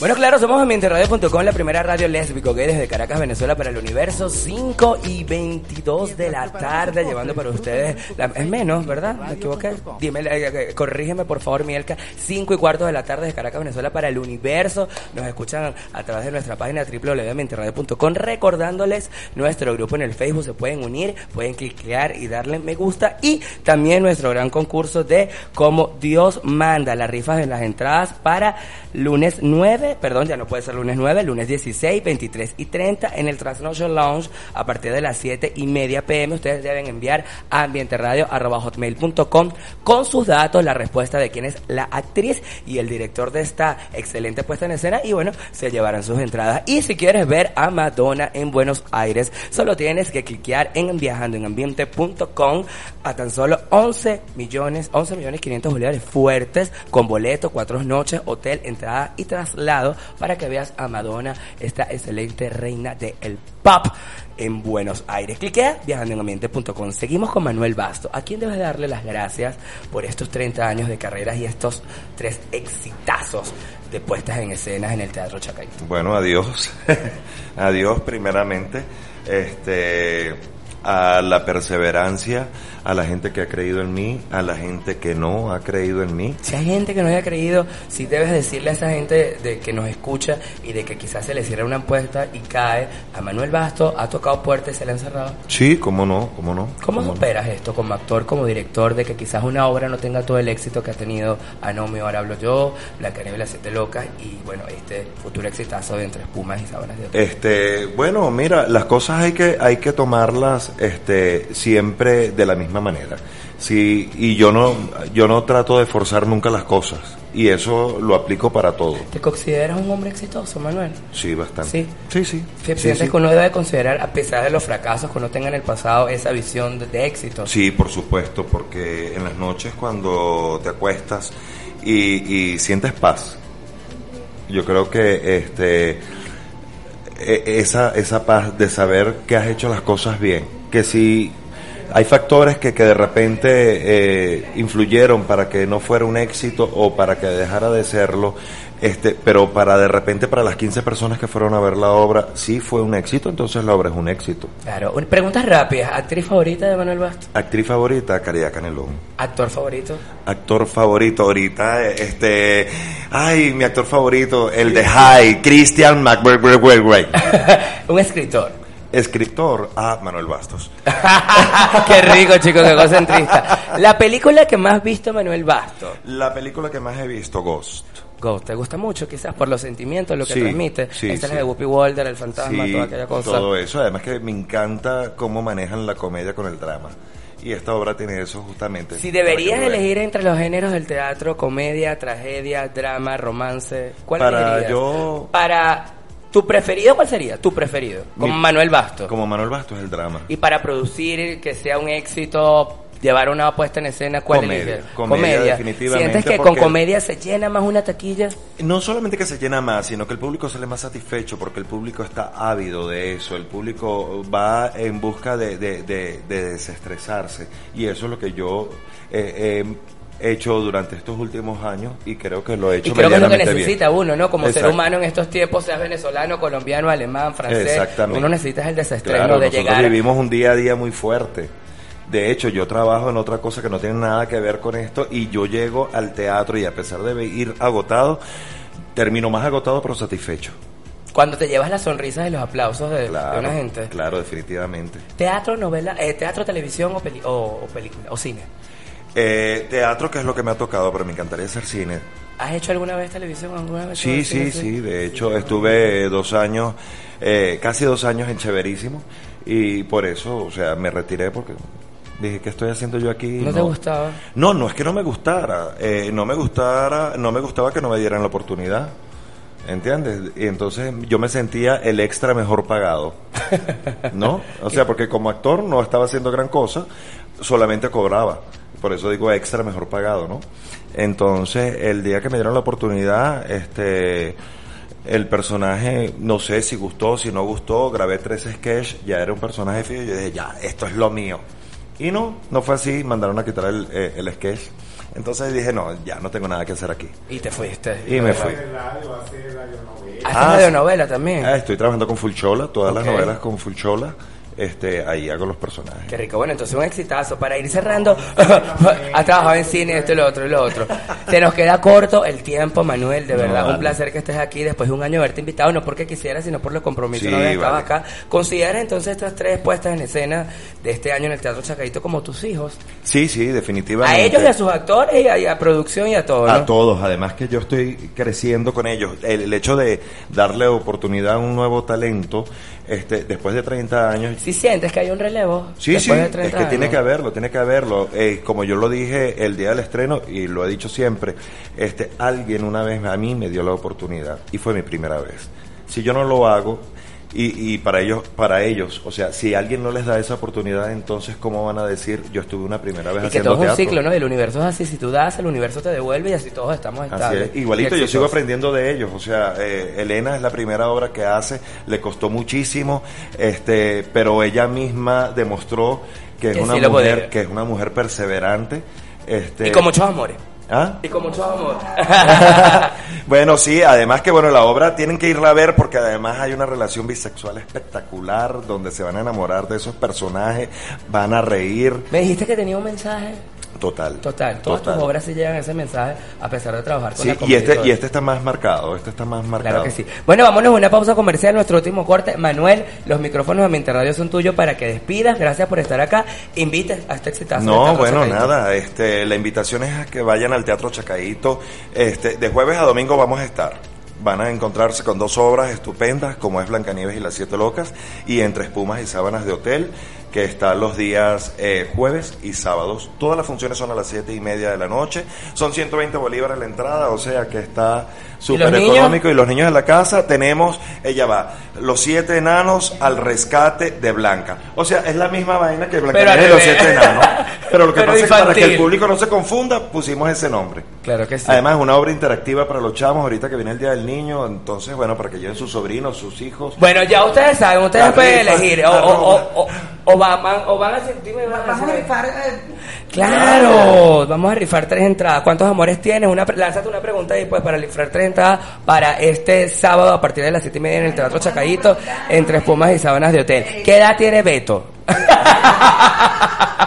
Bueno, claro, somos ambienteradio.com, la primera radio lésbico gay desde Caracas, Venezuela, para el universo, 5 y 22 de la tarde, llevando para ustedes, la- es menos, ¿verdad? ¿Me equivoqué? Dime, eh, eh, corrígeme por favor, Mielka, 5 y cuarto de la tarde de Caracas, Venezuela, para el universo. Nos escuchan a través de nuestra página www.ambienteradio.com, recordándoles nuestro grupo en el Facebook, se pueden unir, pueden cliquear y darle me gusta, y también nuestro gran concurso de Como Dios manda, las rifas de las entradas para lunes 9, perdón, ya no puede ser lunes 9, lunes 16, 23 y 30 en el Transnotion Lounge a partir de las 7 y media pm. Ustedes deben enviar a ambienteradio.com con sus datos, la respuesta de quién es la actriz y el director de esta excelente puesta en escena y bueno, se llevarán sus entradas. Y si quieres ver a Madonna en Buenos Aires, solo tienes que cliquear en viajandoenambiente.com a tan solo 11 millones, 11 millones 500 bolívares fuertes con boleto, cuatro noches, hotel, entrada y traslado para que veas a Madonna, esta excelente reina del pop en Buenos Aires. Cliquea viajandoenambiente.com. Seguimos con Manuel Basto. ¿A quién debes darle las gracias por estos 30 años de carreras y estos tres exitazos de puestas en escenas en el Teatro Chacaito? Bueno, adiós. [LAUGHS] adiós primeramente. Este, a la perseverancia, a la gente que ha creído en mí, a la gente que no ha creído en mí. Si hay gente que no haya creído, si debes decirle a esa gente de que nos escucha y de que quizás se le cierre una puerta y cae, a Manuel Basto ha tocado puertas y se le han cerrado. Sí, cómo no, cómo no. ¿Cómo no? superas esto como actor, como director, de que quizás una obra no tenga todo el éxito que ha tenido Anomio, ahora hablo yo, Blancanieves las siete locas y bueno, este futuro exitazo de Entre Espumas y Sábanas de Otoño? Este, bueno, mira, las cosas hay que hay que tomarlas este siempre de la misma manera. Sí, y yo no yo no trato de forzar nunca las cosas y eso lo aplico para todo. ¿Te consideras un hombre exitoso, Manuel? Sí, bastante. Sí. Sí, sí. ¿Te Sí, sientes sí. que uno debe considerar, a pesar de los fracasos que uno tenga en el pasado, esa visión de, de éxito? Sí, por supuesto, porque en las noches cuando te acuestas y, y sientes paz, yo creo que este e- esa, esa paz de saber que has hecho las cosas bien, que si hay factores que, que de repente eh, influyeron para que no fuera un éxito o para que dejara de serlo, este, pero para de repente para las 15 personas que fueron a ver la obra sí fue un éxito, entonces la obra es un éxito. Claro. Un- Preguntas rápidas. ¿Actriz favorita de Manuel Basto? Actriz favorita, Caridad Canelón. ¿Actor favorito? Actor favorito ahorita, este, ay, mi actor favorito, el de High, Christian McBride. [LAUGHS] Un escritor. Escritor, ah, Manuel Bastos. [LAUGHS] Qué rico, chicos, qué concentrista. La película que más has visto Manuel Basto. La película que más he visto, Ghost. Ghost, ¿te gusta mucho quizás por los sentimientos, lo que Sí, transmite? sí, Esta es sí. la de Whoopi Walter, el fantasma, toda aquella cosa. todo eso. Además que me encanta cómo manejan la comedia con el drama. Y esta obra tiene eso justamente. Si deberías elegir entre los géneros del teatro, comedia, tragedia, drama, romance, ¿cuál Para elegirías? yo- Para tu preferido, ¿cuál sería? Tu preferido. Como Mi- Manuel Basto. Como Manuel Bastos es el drama. Y para producir que sea un éxito, llevar una puesta en escena, ¿cuál Comedia, comedia, definitivamente, ¿Sientes que con porque- comedia se llena más una taquilla? No solamente que se llena más, sino que el público sale más satisfecho porque el público está ávido de eso, el público va en busca de, de, de- de desestresarse y eso es lo que yo eh, he hecho durante estos últimos años y creo que lo he hecho Y creo que es lo que bien. necesita uno, ¿no? Como ser humano en estos tiempos, seas venezolano, colombiano, alemán, francés. Exactamente. Uno necesita el desestreno Claro, de nosotros llegar. vivimos un día a día muy fuerte. De hecho, yo trabajo en otra cosa que no tiene nada que ver con esto y yo llego al teatro y a pesar de ir agotado, termino más agotado pero satisfecho. Cuando te llevas las sonrisas y los aplausos de, de Claro, una gente. claro, definitivamente. Teatro, novela, eh, teatro, televisión o, peli- o, o película, o cine. Eh, teatro, que es lo que me ha tocado, pero me encantaría hacer cine. ¿Has hecho alguna vez televisión? ¿Alguna vez Sí, cine, sí, sí. De hecho, estuve dos años, eh, casi dos años en Cheverísimo y por eso, o sea, me retiré porque dije, ¿qué estoy haciendo yo aquí? ¿No te gustaba? No, no es que no me gustara, eh, no me gustara, no me gustaba que no me dieran la oportunidad. ¿Entiendes? Y entonces yo me sentía el extra mejor pagado. ¿No? [LAUGHS] O sea, porque como actor no estaba haciendo gran cosa, solamente cobraba. Por eso digo extra mejor pagado, ¿no? Entonces, el día que me dieron la oportunidad, este el personaje, no sé si gustó, si no gustó, grabé tres sketches, ya era un personaje fijo, y yo dije, ya, esto es lo mío. Y no, no fue así, mandaron a quitar el, eh, el sketch. Entonces dije, no, ya no tengo nada que hacer aquí. Y te fuiste. Y me fui. ¿Haces Ah, radionovela también? Ah, estoy trabajando con Fulchola, todas las Ok. novelas con Fulchola. Este, ahí hago los personajes. Qué rico. Bueno, entonces un exitazo. Para ir cerrando, [LAUGHS] has trabajado en cine, esto y lo otro y lo otro. Se nos queda corto el tiempo, Manuel. De No, verdad, un placer que estés aquí después de un año de haberte invitado. No porque quisieras, sino por los compromisos Sí, no vale. acá. ¿Consideras entonces estas tres puestas en escena de este año en el Teatro Chacaito como tus hijos? Sí, sí, definitivamente. A ellos y a sus actores y a, y a producción y a todo, ¿no? A todos, además que yo estoy creciendo con ellos. El, el hecho de darle oportunidad a un nuevo talento, este, después de 30 años. Si sientes que hay un relevo Sí, después sí, de es 30 que tiene que haberlo, tiene que haberlo. Eh, como yo lo dije el día del estreno y lo he dicho siempre, este, alguien una vez a mí me dio la oportunidad y fue mi primera vez. Si yo no lo hago y, y para ellos, para ellos, o sea, si alguien no les da esa oportunidad, entonces cómo van a decir yo estuve una primera vez Y que haciendo todo es un teatro? ciclo, ¿no? El universo es así. Si tú das, el universo te devuelve y así todos estamos Así estables. es. Igualito, yo sigo aprendiendo de ellos. O sea, eh, Elena es la primera obra que hace, le costó muchísimo, este, pero ella misma demostró que es Que una sí mujer, que es una mujer perseverante, este, Y con muchos amores. ¿Ah? Y con mucho amor. [LAUGHS] bueno, sí, además que bueno, la obra tienen que irla a ver porque además hay una relación bisexual espectacular donde se van a enamorar de esos personajes, van a reír. Me dijiste que tenía un mensaje. Total. Total, todas Total. tus obras sí llegan a ese mensaje a pesar de trabajar con Sí, la y este, y este está más marcado, este está más marcado. Claro que sí. Bueno, vámonos a una pausa comercial, nuestro último corte. Manuel, los micrófonos de Ambiente Radio son tuyos para que despidas. Gracias por estar acá. Invites a este exitazo. No, bueno, nada, este, la invitación es a que vayan al Teatro Chacaíto. Este, de jueves a domingo vamos a estar. Van a encontrarse con dos obras estupendas, como es Blancanieves y las Siete Locas, y Entre Espumas y Sábanas de Hotel, que está los días eh, jueves y sábados. Todas las funciones son a las siete y media de la noche. Son 120 bolívares la entrada, o sea que está súper económico. Y los niños de la casa tenemos, ella va, los siete enanos al rescate de Blanca. O sea, es la misma vaina que Blancanieves y los siete enanos. [LAUGHS] Pero lo que Pero pasa es que para que el público no se confunda, pusimos ese nombre. Claro que sí. Además, es una obra interactiva para los chamos, ahorita que viene el Día del Niño, entonces, bueno, para que lleven sus sobrinos, sus hijos. Bueno, ya ustedes saben, ustedes pueden elegir. O, o, o, o van, o van a. Dime, van Vamos a hacer- rifar. eh, Claro, vamos a rifar tres entradas. ¿Cuántos amores tienes? Una, lánzate una pregunta y pues para rifar tres entradas para este sábado a partir de las siete y media en el Teatro Chacadito, entre espumas y sábanas de hotel. ¿Qué edad tiene Beto? [LAUGHS]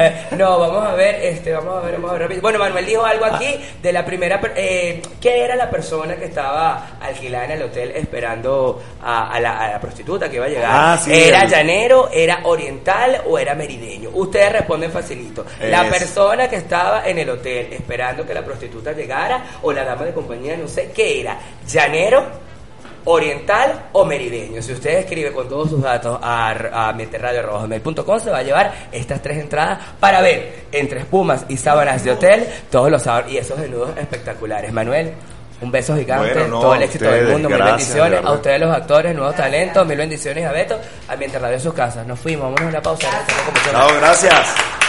Eh, no, vamos a ver, este, vamos a ver, vamos a ver. Bueno, Manuel dijo algo aquí de la primera, eh, ¿qué era la persona que estaba alquilada en el hotel esperando a, a la, a la prostituta que iba a llegar? Ah, sí, ¿Era el- llanero, era oriental o era merideño? Ustedes responden facilito. La persona que estaba en el hotel esperando que la prostituta llegara o la dama de compañía, no sé, ¿qué era? ¿Llanero? Oriental o merideño. Si usted escribe con todos sus datos a, a meterradio.com se va a llevar estas tres entradas para ver entre espumas y sábanas de hotel todos los sábados y esos desnudos espectaculares. Manuel, un beso gigante, Bueno, no, todo el a éxito del ustedes, mundo, mil gracias, bendiciones a ustedes los actores, nuevos talentos, mil bendiciones a Beto, Ambiente Radio en sus casas. Nos fuimos, vámonos a una pausa. Chao, gracias.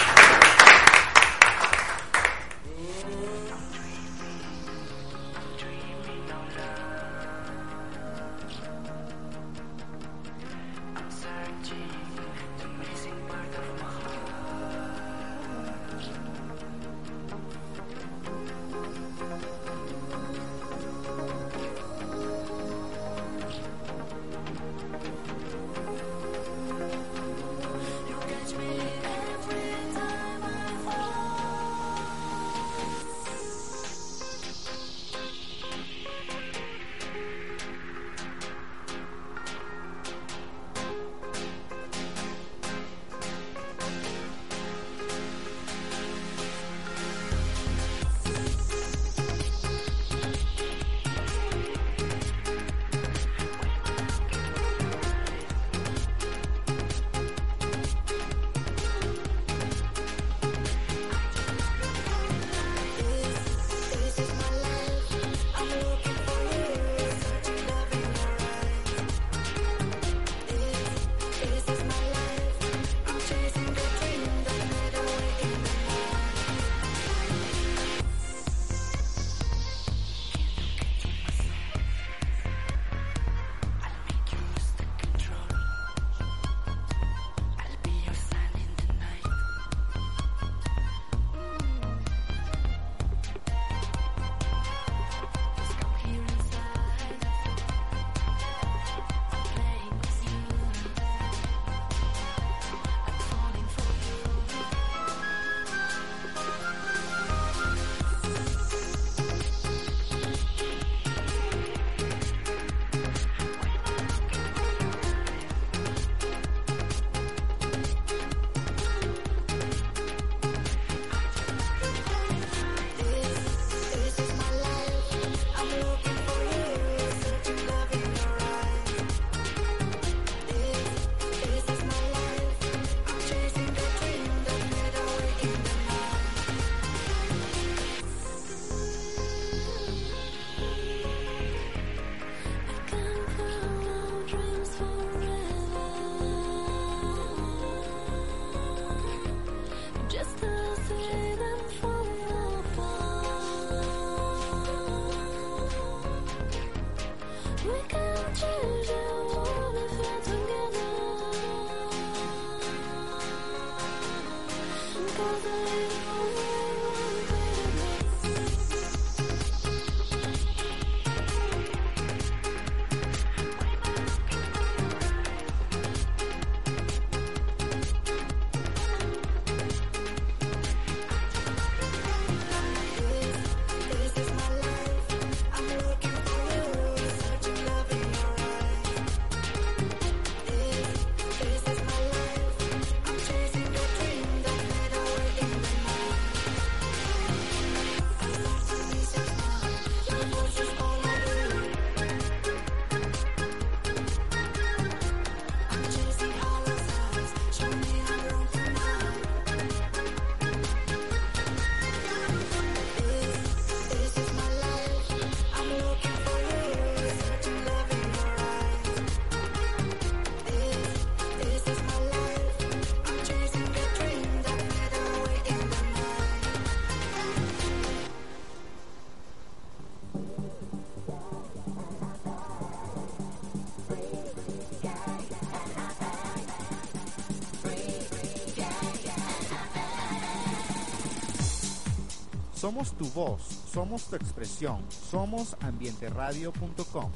Somos tu voz, somos tu expresión, somos ambienteradio.com.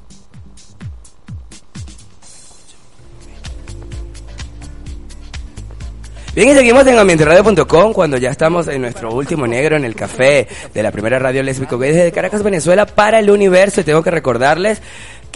Bien, y seguimos en ambienteradio.com cuando ya estamos en nuestro último negro en el café de la primera radio lésbico gay desde Caracas, Venezuela para el universo. Y tengo que recordarles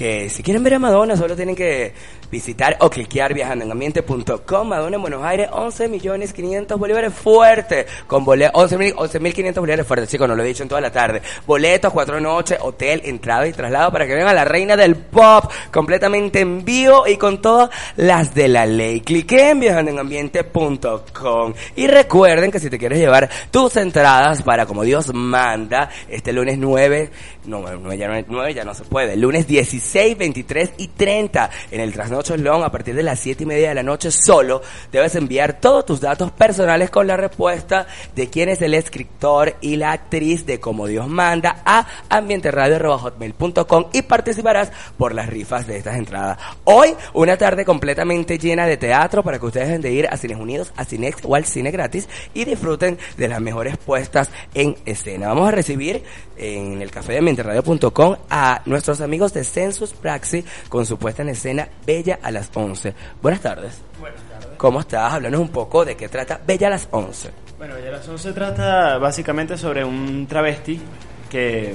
que si quieren ver a Madonna solo tienen que visitar o cliquear viajandoenambiente.com. Madonna en Buenos Aires, 11 millones 500 bolívares fuerte. Con boletos, 11 mil 11.500 bolívares fuerte, chicos, no lo he dicho en toda la tarde. Boletos, cuatro noches, hotel, entrada y traslado para que vean a la reina del pop completamente en vivo y con todas las de la ley. Cliqueen viajandoenambiente.com. Y recuerden que si te quieres llevar tus entradas para como Dios manda, este lunes 9, no, 9 ya no, 9 ya no se puede, lunes 16, 23 y 30 en el Trasnocho Long a partir de las 7 y media de la noche solo debes enviar todos tus datos personales con la respuesta de quién es el escritor y la actriz de Como Dios manda a ambienteradio.hotmail.com y participarás por las rifas de estas entradas. Hoy, una tarde completamente llena de teatro para que ustedes dejen de ir a Cines Unidos, a Cinex o al cine gratis y disfruten de las mejores puestas en escena. Vamos a recibir en el café de ambienteradio.com a nuestros amigos de Census Praxi con su puesta en escena Bella a las 11. Buenas tardes. Buenas tardes. ¿Cómo estás? Háblanos un poco de qué trata Bella a las 11. Bueno, Bella a las 11 trata básicamente sobre un travesti que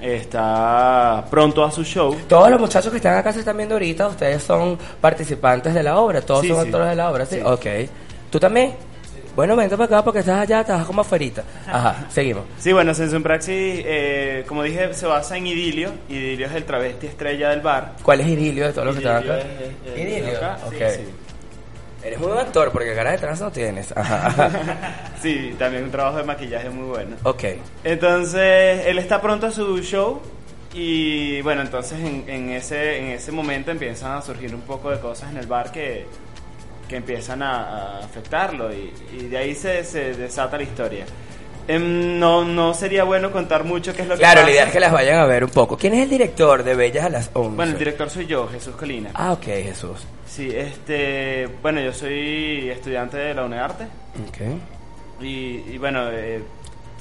está pronto a su show. Todos los muchachos que están acá se están viendo ahorita, ustedes son participantes de la obra, todos Sí, son sí. actores de la obra, ¿sí? Sí. Ok. ¿Tú también? Bueno, vente para acá porque estás allá, estás como afuerita. Ajá, seguimos. Sí, bueno, Sensum Praxis, eh, como dije, se basa en Idilio. Idilio es el travesti estrella del bar. ¿Cuál es Idilio de todos los que Idilio acá? es- es- es- Idilio, acá, ok. sí, sí. Eres muy buen actor porque cara de trans no tienes. Ajá. [LAUGHS] Sí, también un trabajo de maquillaje muy bueno. ok. Entonces, él está pronto a su show y bueno, entonces en, en ese, en ese momento empiezan a surgir un poco de cosas en el bar que, que empiezan a, a afectarlo y, y de ahí se, se desata la historia. Em, no, no sería bueno contar mucho qué es lo que Claro, la idea es que las vayan a ver un poco. ¿Quién es el director de Bellas a las 11? Bueno, el director soy yo, Jesús Colina. Ah, ok, Jesús. Sí, este, bueno, yo soy estudiante de la UNEARTE Ok. y, y bueno, eh,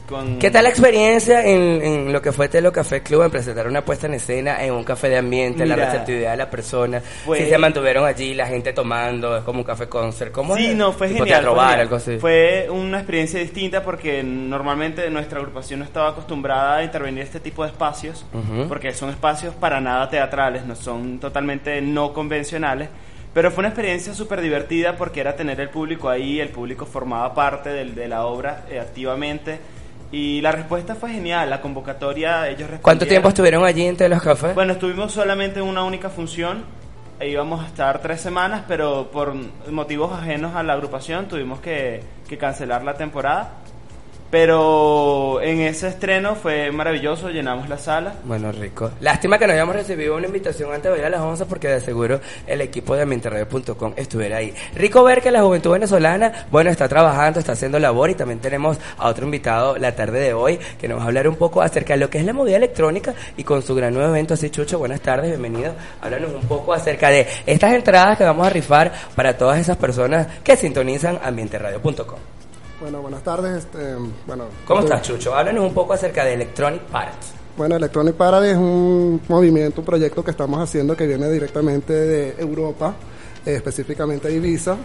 con... ¿Qué tal la experiencia en, en lo que fue Telo Café Club en presentar una puesta en escena en un café de ambiente, la receptividad de la persona? fue- Si se mantuvieron allí, la gente tomando, es como un café concert, ¿cómo Sí, es? no, fue genial. fue, bar, genial. algo así. Fue una experiencia distinta porque normalmente nuestra agrupación no estaba acostumbrada a intervenir en este tipo de espacios, porque son espacios para nada teatrales, no son totalmente no convencionales. Pero fue una experiencia súper divertida porque era tener el público ahí, el público formaba parte del- de la obra eh, activamente. Y la respuesta fue genial, la convocatoria, ellos. ¿Cuánto tiempo estuvieron allí en Telo Café? Bueno, estuvimos solamente en una única función. E íbamos a estar tres semanas, pero por motivos ajenos a la agrupación tuvimos que, que cancelar la temporada. Pero en ese estreno fue maravilloso, llenamos la sala. Bueno, rico. Lástima que no hayamos recibido una invitación antes de ir a las 11 porque de seguro el equipo de ambienteradio.com estuviera ahí. Rico ver que la juventud venezolana, bueno, está trabajando, está haciendo labor y también tenemos a otro invitado la tarde de hoy que nos va a hablar un poco acerca de lo que es la movida electrónica y con su gran nuevo evento. Así, Chucho, buenas tardes, bienvenido. Háblanos un poco acerca de estas entradas que vamos a rifar para todas esas personas que sintonizan ambienteradio.com. Bueno, buenas tardes. Este, bueno, ¿Cómo estás, Chucho? Háblanos un poco acerca de Electronic Parts. Bueno, Electronic Parade es un movimiento, un proyecto que estamos haciendo que viene directamente de Europa, eh, específicamente de Ibiza.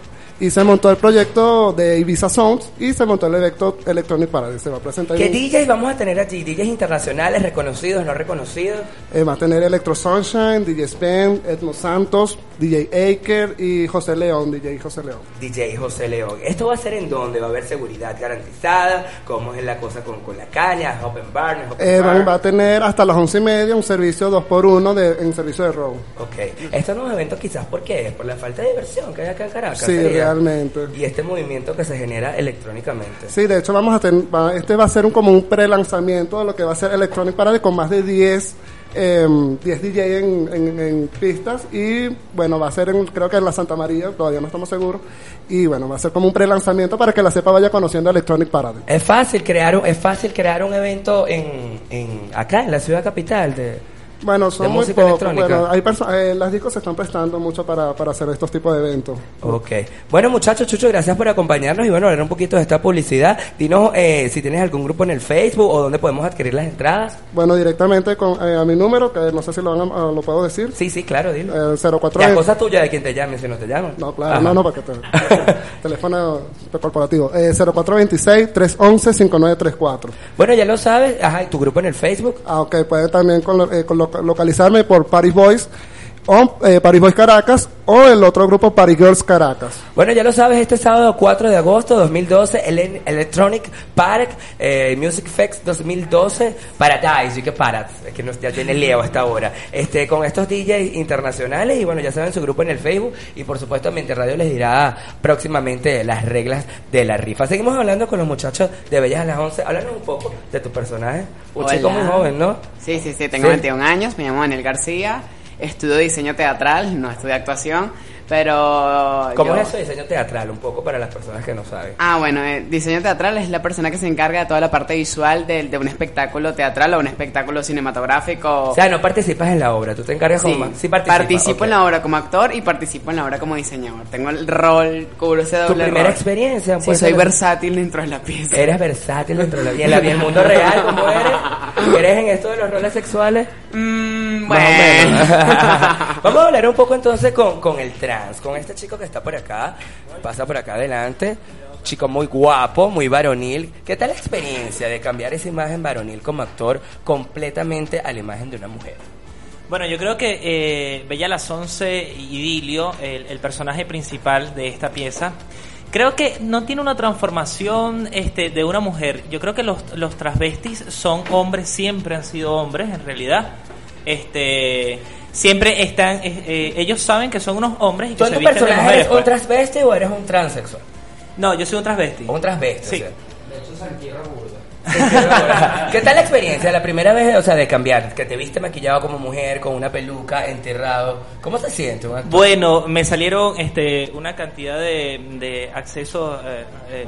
Y se montó el proyecto de Ibiza Sounds y se montó el evento Electronic Parade. Se va a presentar. ¿Qué DJs vamos a tener allí? ¿DJs internacionales, reconocidos, no reconocidos? eh, va a tener Electro Sunshine, DJ Spen, Edmo Santos, DJ Aker y José León, DJ José León. DJ José León. ¿Esto va a ser en dónde? ¿Va a haber seguridad garantizada? ¿Cómo es la cosa con, con la caña? ¿Es ¿Open bar? ¿No open Eh, va, bar? va a tener hasta las once y media un servicio 2x1 de, en servicio de robo. Ok. Estos nuevos eventos quizás, ¿por qué? Por la falta de diversión que hay acá en Caracas. Sí. Realmente. Y este movimiento que se genera electrónicamente. Sí, de hecho vamos a tener, va- este va a ser un, como un pre-lanzamiento de lo que va a ser Electronic Parade con más de 10, eh, 10 DJ en, en- en pistas y bueno, va a ser en, creo que en la Santa María, todavía no estamos seguros, y bueno, va a ser como un pre-lanzamiento para que la cepa vaya conociendo Electronic Parade. Es fácil crear un, es fácil crear un evento en, en acá en la ciudad capital de Bueno, son de muy pocos. Bueno, hay eh, las discos se están prestando mucho para, para hacer estos tipos de eventos. Ok. Bueno, muchachos, Chucho, gracias por acompañarnos y bueno, hablar un poquito de esta publicidad. Dinos eh, si tienes algún grupo en el Facebook o dónde podemos adquirir las entradas. Bueno, directamente con, eh, a mi número, que no sé si lo, van a- lo puedo decir. Sí, sí, claro, dilo. Eh, 04 La cosa tuya de quien te llame, si no te llaman. No, claro, Ajá. no, no, para que te... teléfono corporativo. Eh, 0426-311-5934. Bueno, ya lo sabes. Ajá, ¿y tu grupo en el Facebook? Ah, ok, puede también con, eh, con lo- localizarme por Paris Boys, o eh, Paris Boys Caracas, o el otro grupo Paris Girls Caracas. Bueno, ya lo sabes, este sábado 4 de agosto 2012, el Electronic Park eh, Music Fest 2012, Paradise, y que Paradise, es que nos, ya tiene Leo hasta ahora, este, con estos DJs internacionales, y bueno, ya saben su grupo en el Facebook, y por supuesto Mente Radio les dirá próximamente las reglas de la rifa. Seguimos hablando con los muchachos de Bellas a las 11, háblanos un poco de tu personaje, un Hola. chico muy joven, ¿no? Sí, sí, sí, tengo Sí. 21 años, me llamo Daniel García, estudio diseño teatral, no estudio actuación, pero... ¿Cómo yo- es eso diseño teatral? Un poco para las personas que no saben. Ah, bueno, eh, diseño teatral es la persona que se encarga de toda la parte visual de, de un espectáculo teatral o un espectáculo cinematográfico. O sea, no participas en la obra, tú te encargas Sí, como... Sí participas, participo ok. en la obra como actor y participo en la obra como diseñador. Tengo el rol, cubro ese ¿Tu doble primera rol. experiencia? Sí, Pues, soy en- versátil dentro de la pieza. Eres versátil dentro de la vida. ¿Y en, la- y en el mundo real cómo eres? ¿Eres en esto de los roles sexuales? Mm, Más o menos. [LAUGHS] Vamos a hablar un poco entonces con, con el trans, con este chico que está por acá, pasa por acá adelante, chico muy guapo, muy varonil. ¿Qué tal la experiencia de cambiar esa imagen varonil como actor completamente a la imagen de una mujer? Bueno, yo creo que eh, Bella las Once y Dilio, el, el personaje principal de esta pieza, creo que no tiene una transformación este, de una mujer. Yo creo que los, los transvestis son hombres, siempre han sido hombres en realidad. Este, siempre están, eh, ellos saben que son unos hombres y que ¿Tú se tu visten de personaje mujeres. eres un pues. transvesti o eres un transexual? No, yo soy un transvesti. Un transvesti. Sí. o sea. ¿Qué tal la experiencia? La primera vez, o sea, de cambiar, que te viste maquillado como mujer, con una peluca, enterrado. ¿Cómo se siente? Bueno, me salieron este, una cantidad de, de accesos eh, eh,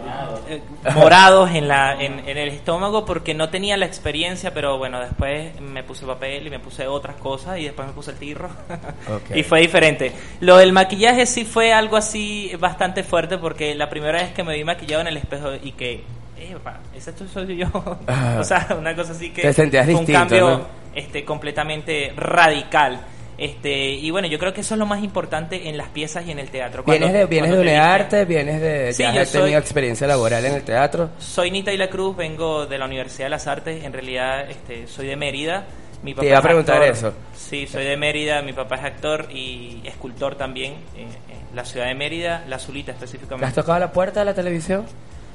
eh, morados en, la, en, en el estómago porque no tenía la experiencia, pero bueno, después me puse papel y me puse otras cosas y después me puse el tirro [LAUGHS] y fue diferente. Lo del maquillaje sí fue algo así bastante fuerte porque la primera vez que me vi maquillado en el espejo y que, eh, pa, ese soy yo, Ah. [LAUGHS] o sea, una cosa así que Te sentías un distinto, cambio ¿no? este completamente radical. Este, y bueno, yo creo que eso es lo más importante en las piezas y en el teatro. Cuando- ¿Vienes de, vienes de UNEARTE? ¿Vienes de, Sí, ya has soy- tenido experiencia laboral en el teatro? Soy Nita y la Cruz, vengo de la Universidad de las Artes, en realidad este, soy de Mérida. Mi Te iba a preguntar actor. eso. Sí, soy de Mérida, mi papá es actor y escultor también en, en la ciudad de Mérida, La Zulita ¿Le específicamente. has tocado la puerta de la televisión?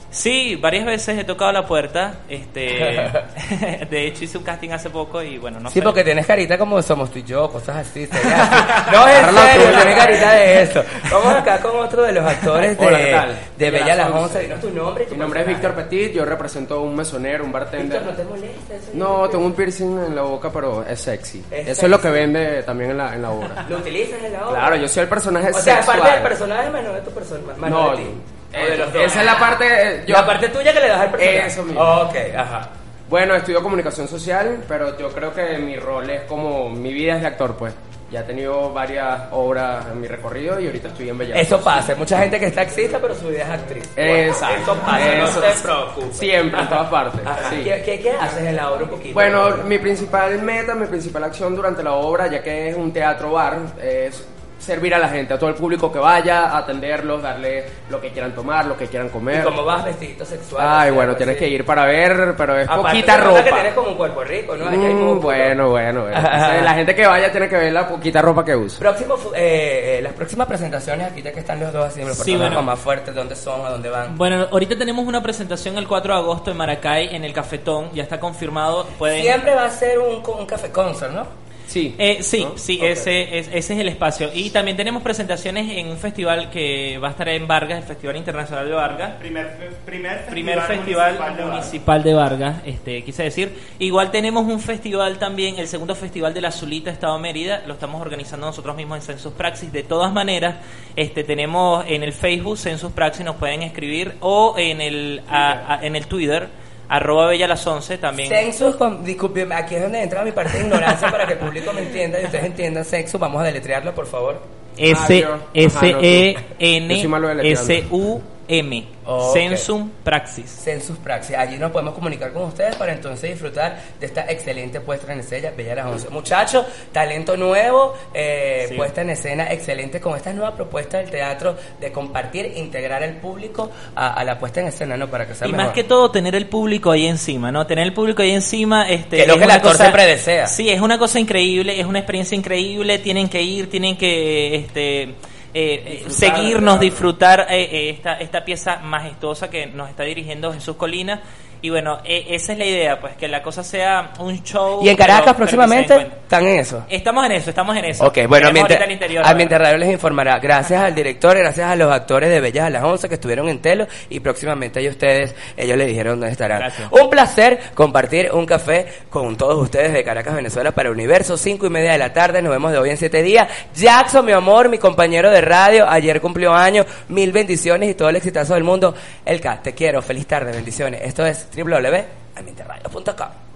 Sí, varias veces he tocado la puerta. Este, [LAUGHS] de hecho hice un casting hace poco y bueno, no sí, sé. porque tienes carita como somos tú y yo, cosas así. así. [LAUGHS] No, en serio, tienes carita de eso. Vamos acá con otro de los actores de, Hola, ¿qué tal? de Bella las Once. Dinos tu nombre tu Mi nombre es. Víctor Petit, yo represento un mesonero, un bartender. Víctor, ¿no te molesta eso? No, tengo un piercing en la boca, pero es sexy. Es Eso es lo que vende también en la, en la obra. ¿Lo utilizas en la obra? Claro, yo soy el personaje O sea, sexual. aparte del personaje, de tu persona. No, de ti. Eh, esa es la parte... eh, yo- La parte tuya que le das al personaje. Eso mismo. Ok, ajá. Bueno, estudio comunicación social, pero yo creo que mi rol es como... Mi vida es de actor, pues. Ya he tenido varias obras en mi recorrido y ahorita estoy en Bellas Eso pasa, hay mucha gente que está taxista, pero su vida es actriz. Exacto. Eso pasa, Eso- no te preocupes. Siempre, en todas partes. Sí. ¿Qué, qué, qué haces en la obra un poquito? Bueno, mi principal meta, mi principal acción durante la obra, ya que es un teatro bar, es servir a la gente, a todo el público que vaya, atenderlos, darle lo que quieran tomar, lo que quieran ¿Y comer. cómo vas vestidito sexual? Ay, O sea, bueno, algo tienes así? que ir para ver, pero es Aparte, poquita ropa. que tienes como un cuerpo rico, ¿no? Ahí hay Mm, bueno, bueno, bueno. [LAUGHS] Entonces, la gente que vaya tiene que ver la poquita ropa que usa. Próximo, eh, eh, las próximas presentaciones, aquí ya que están los dos así, los Sí, bueno. más fuertes, ¿dónde son? ¿A dónde van? Bueno, ahorita tenemos una presentación el 4 de agosto en Maracay, en el Cafetón, ya está confirmado. Pueden... Siempre va a ser un, un café concert, ¿no? Sí. Eh, sí, ¿No? sí, Ok. ese, es, ese es el espacio. Y también tenemos presentaciones en un festival que va a estar en Vargas, el Festival Internacional de Vargas. Primer, primer, Primer festival municipal, de de Vargas, este, quise decir. Igual tenemos un festival también, el segundo festival de la Zulita Estado Mérida, lo estamos organizando nosotros mismos en Census Praxis. De todas maneras, este, tenemos en el Facebook Census Praxis, nos pueden escribir, o en el, a- a- en el Twitter, arroba Bella las 11 también. Census, con, disculpe, aquí es donde entra mi parte de ignorancia para que el público me entienda y ustedes entiendan Census. Vamos a deletrearlo, por favor. S Ah, S E N. S U M. Ok. Sensum Praxis. Census Praxis. Allí nos podemos comunicar con ustedes para entonces disfrutar de esta excelente puesta en escena, Bella las 11. Muchachos, talento nuevo, eh, Sí. puesta en escena excelente con esta nueva propuesta del teatro de compartir, integrar al público a, a la puesta en escena, ¿no? Para que sea Y mejor. más que todo tener el público ahí encima, ¿no? Tener el público ahí encima, este, Que es lo que el actor siempre desea. Sí, es una cosa increíble, es una experiencia increíble. Tienen que ir, tienen que, este, eh, eh, Disfrutar, seguirnos, disfrutar eh, eh, esta esta pieza majestuosa que nos está dirigiendo Jesús Colina. Y bueno, eh, esa es la idea, pues que la cosa sea un show. Y en Caracas pero- próximamente están en eso. Estamos en eso, estamos en eso. Ok, bueno, interior, Ambiente Radio les informará. Gracias al director, gracias a los actores de Bellas a las 11 que estuvieron en Telo y próximamente ellos ustedes, ellos les dijeron dónde estarán. Gracias. Un placer compartir un café con todos ustedes de Caracas, Venezuela para Universo, cinco y media de la tarde. Nos vemos de hoy en siete días. Jackson, mi amor, mi compañero de radio, ayer cumplió años, mil bendiciones y todo el exitazo del mundo. Elka, te quiero, feliz tarde, bendiciones. Esto es www.ambienteradio.com.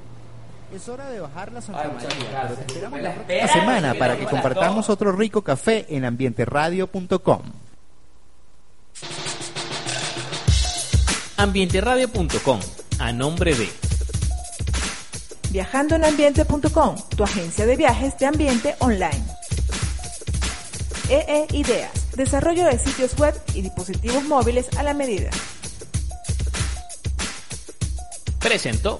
Es hora de bajar la Santa Ay, María, pero te esperamos la próxima semana para que compartamos otro rico café en ambienteradio.com. Ambienteradio.com, a nombre de Viajandoenambiente.com, tu agencia de viajes de ambiente online. EE Ideas, desarrollo de sitios web y dispositivos móviles a la medida. Presentó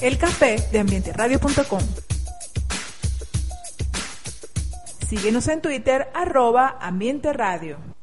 El café de ambienteradio.com. Síguenos en Twitter, arroba Ambiente Radio.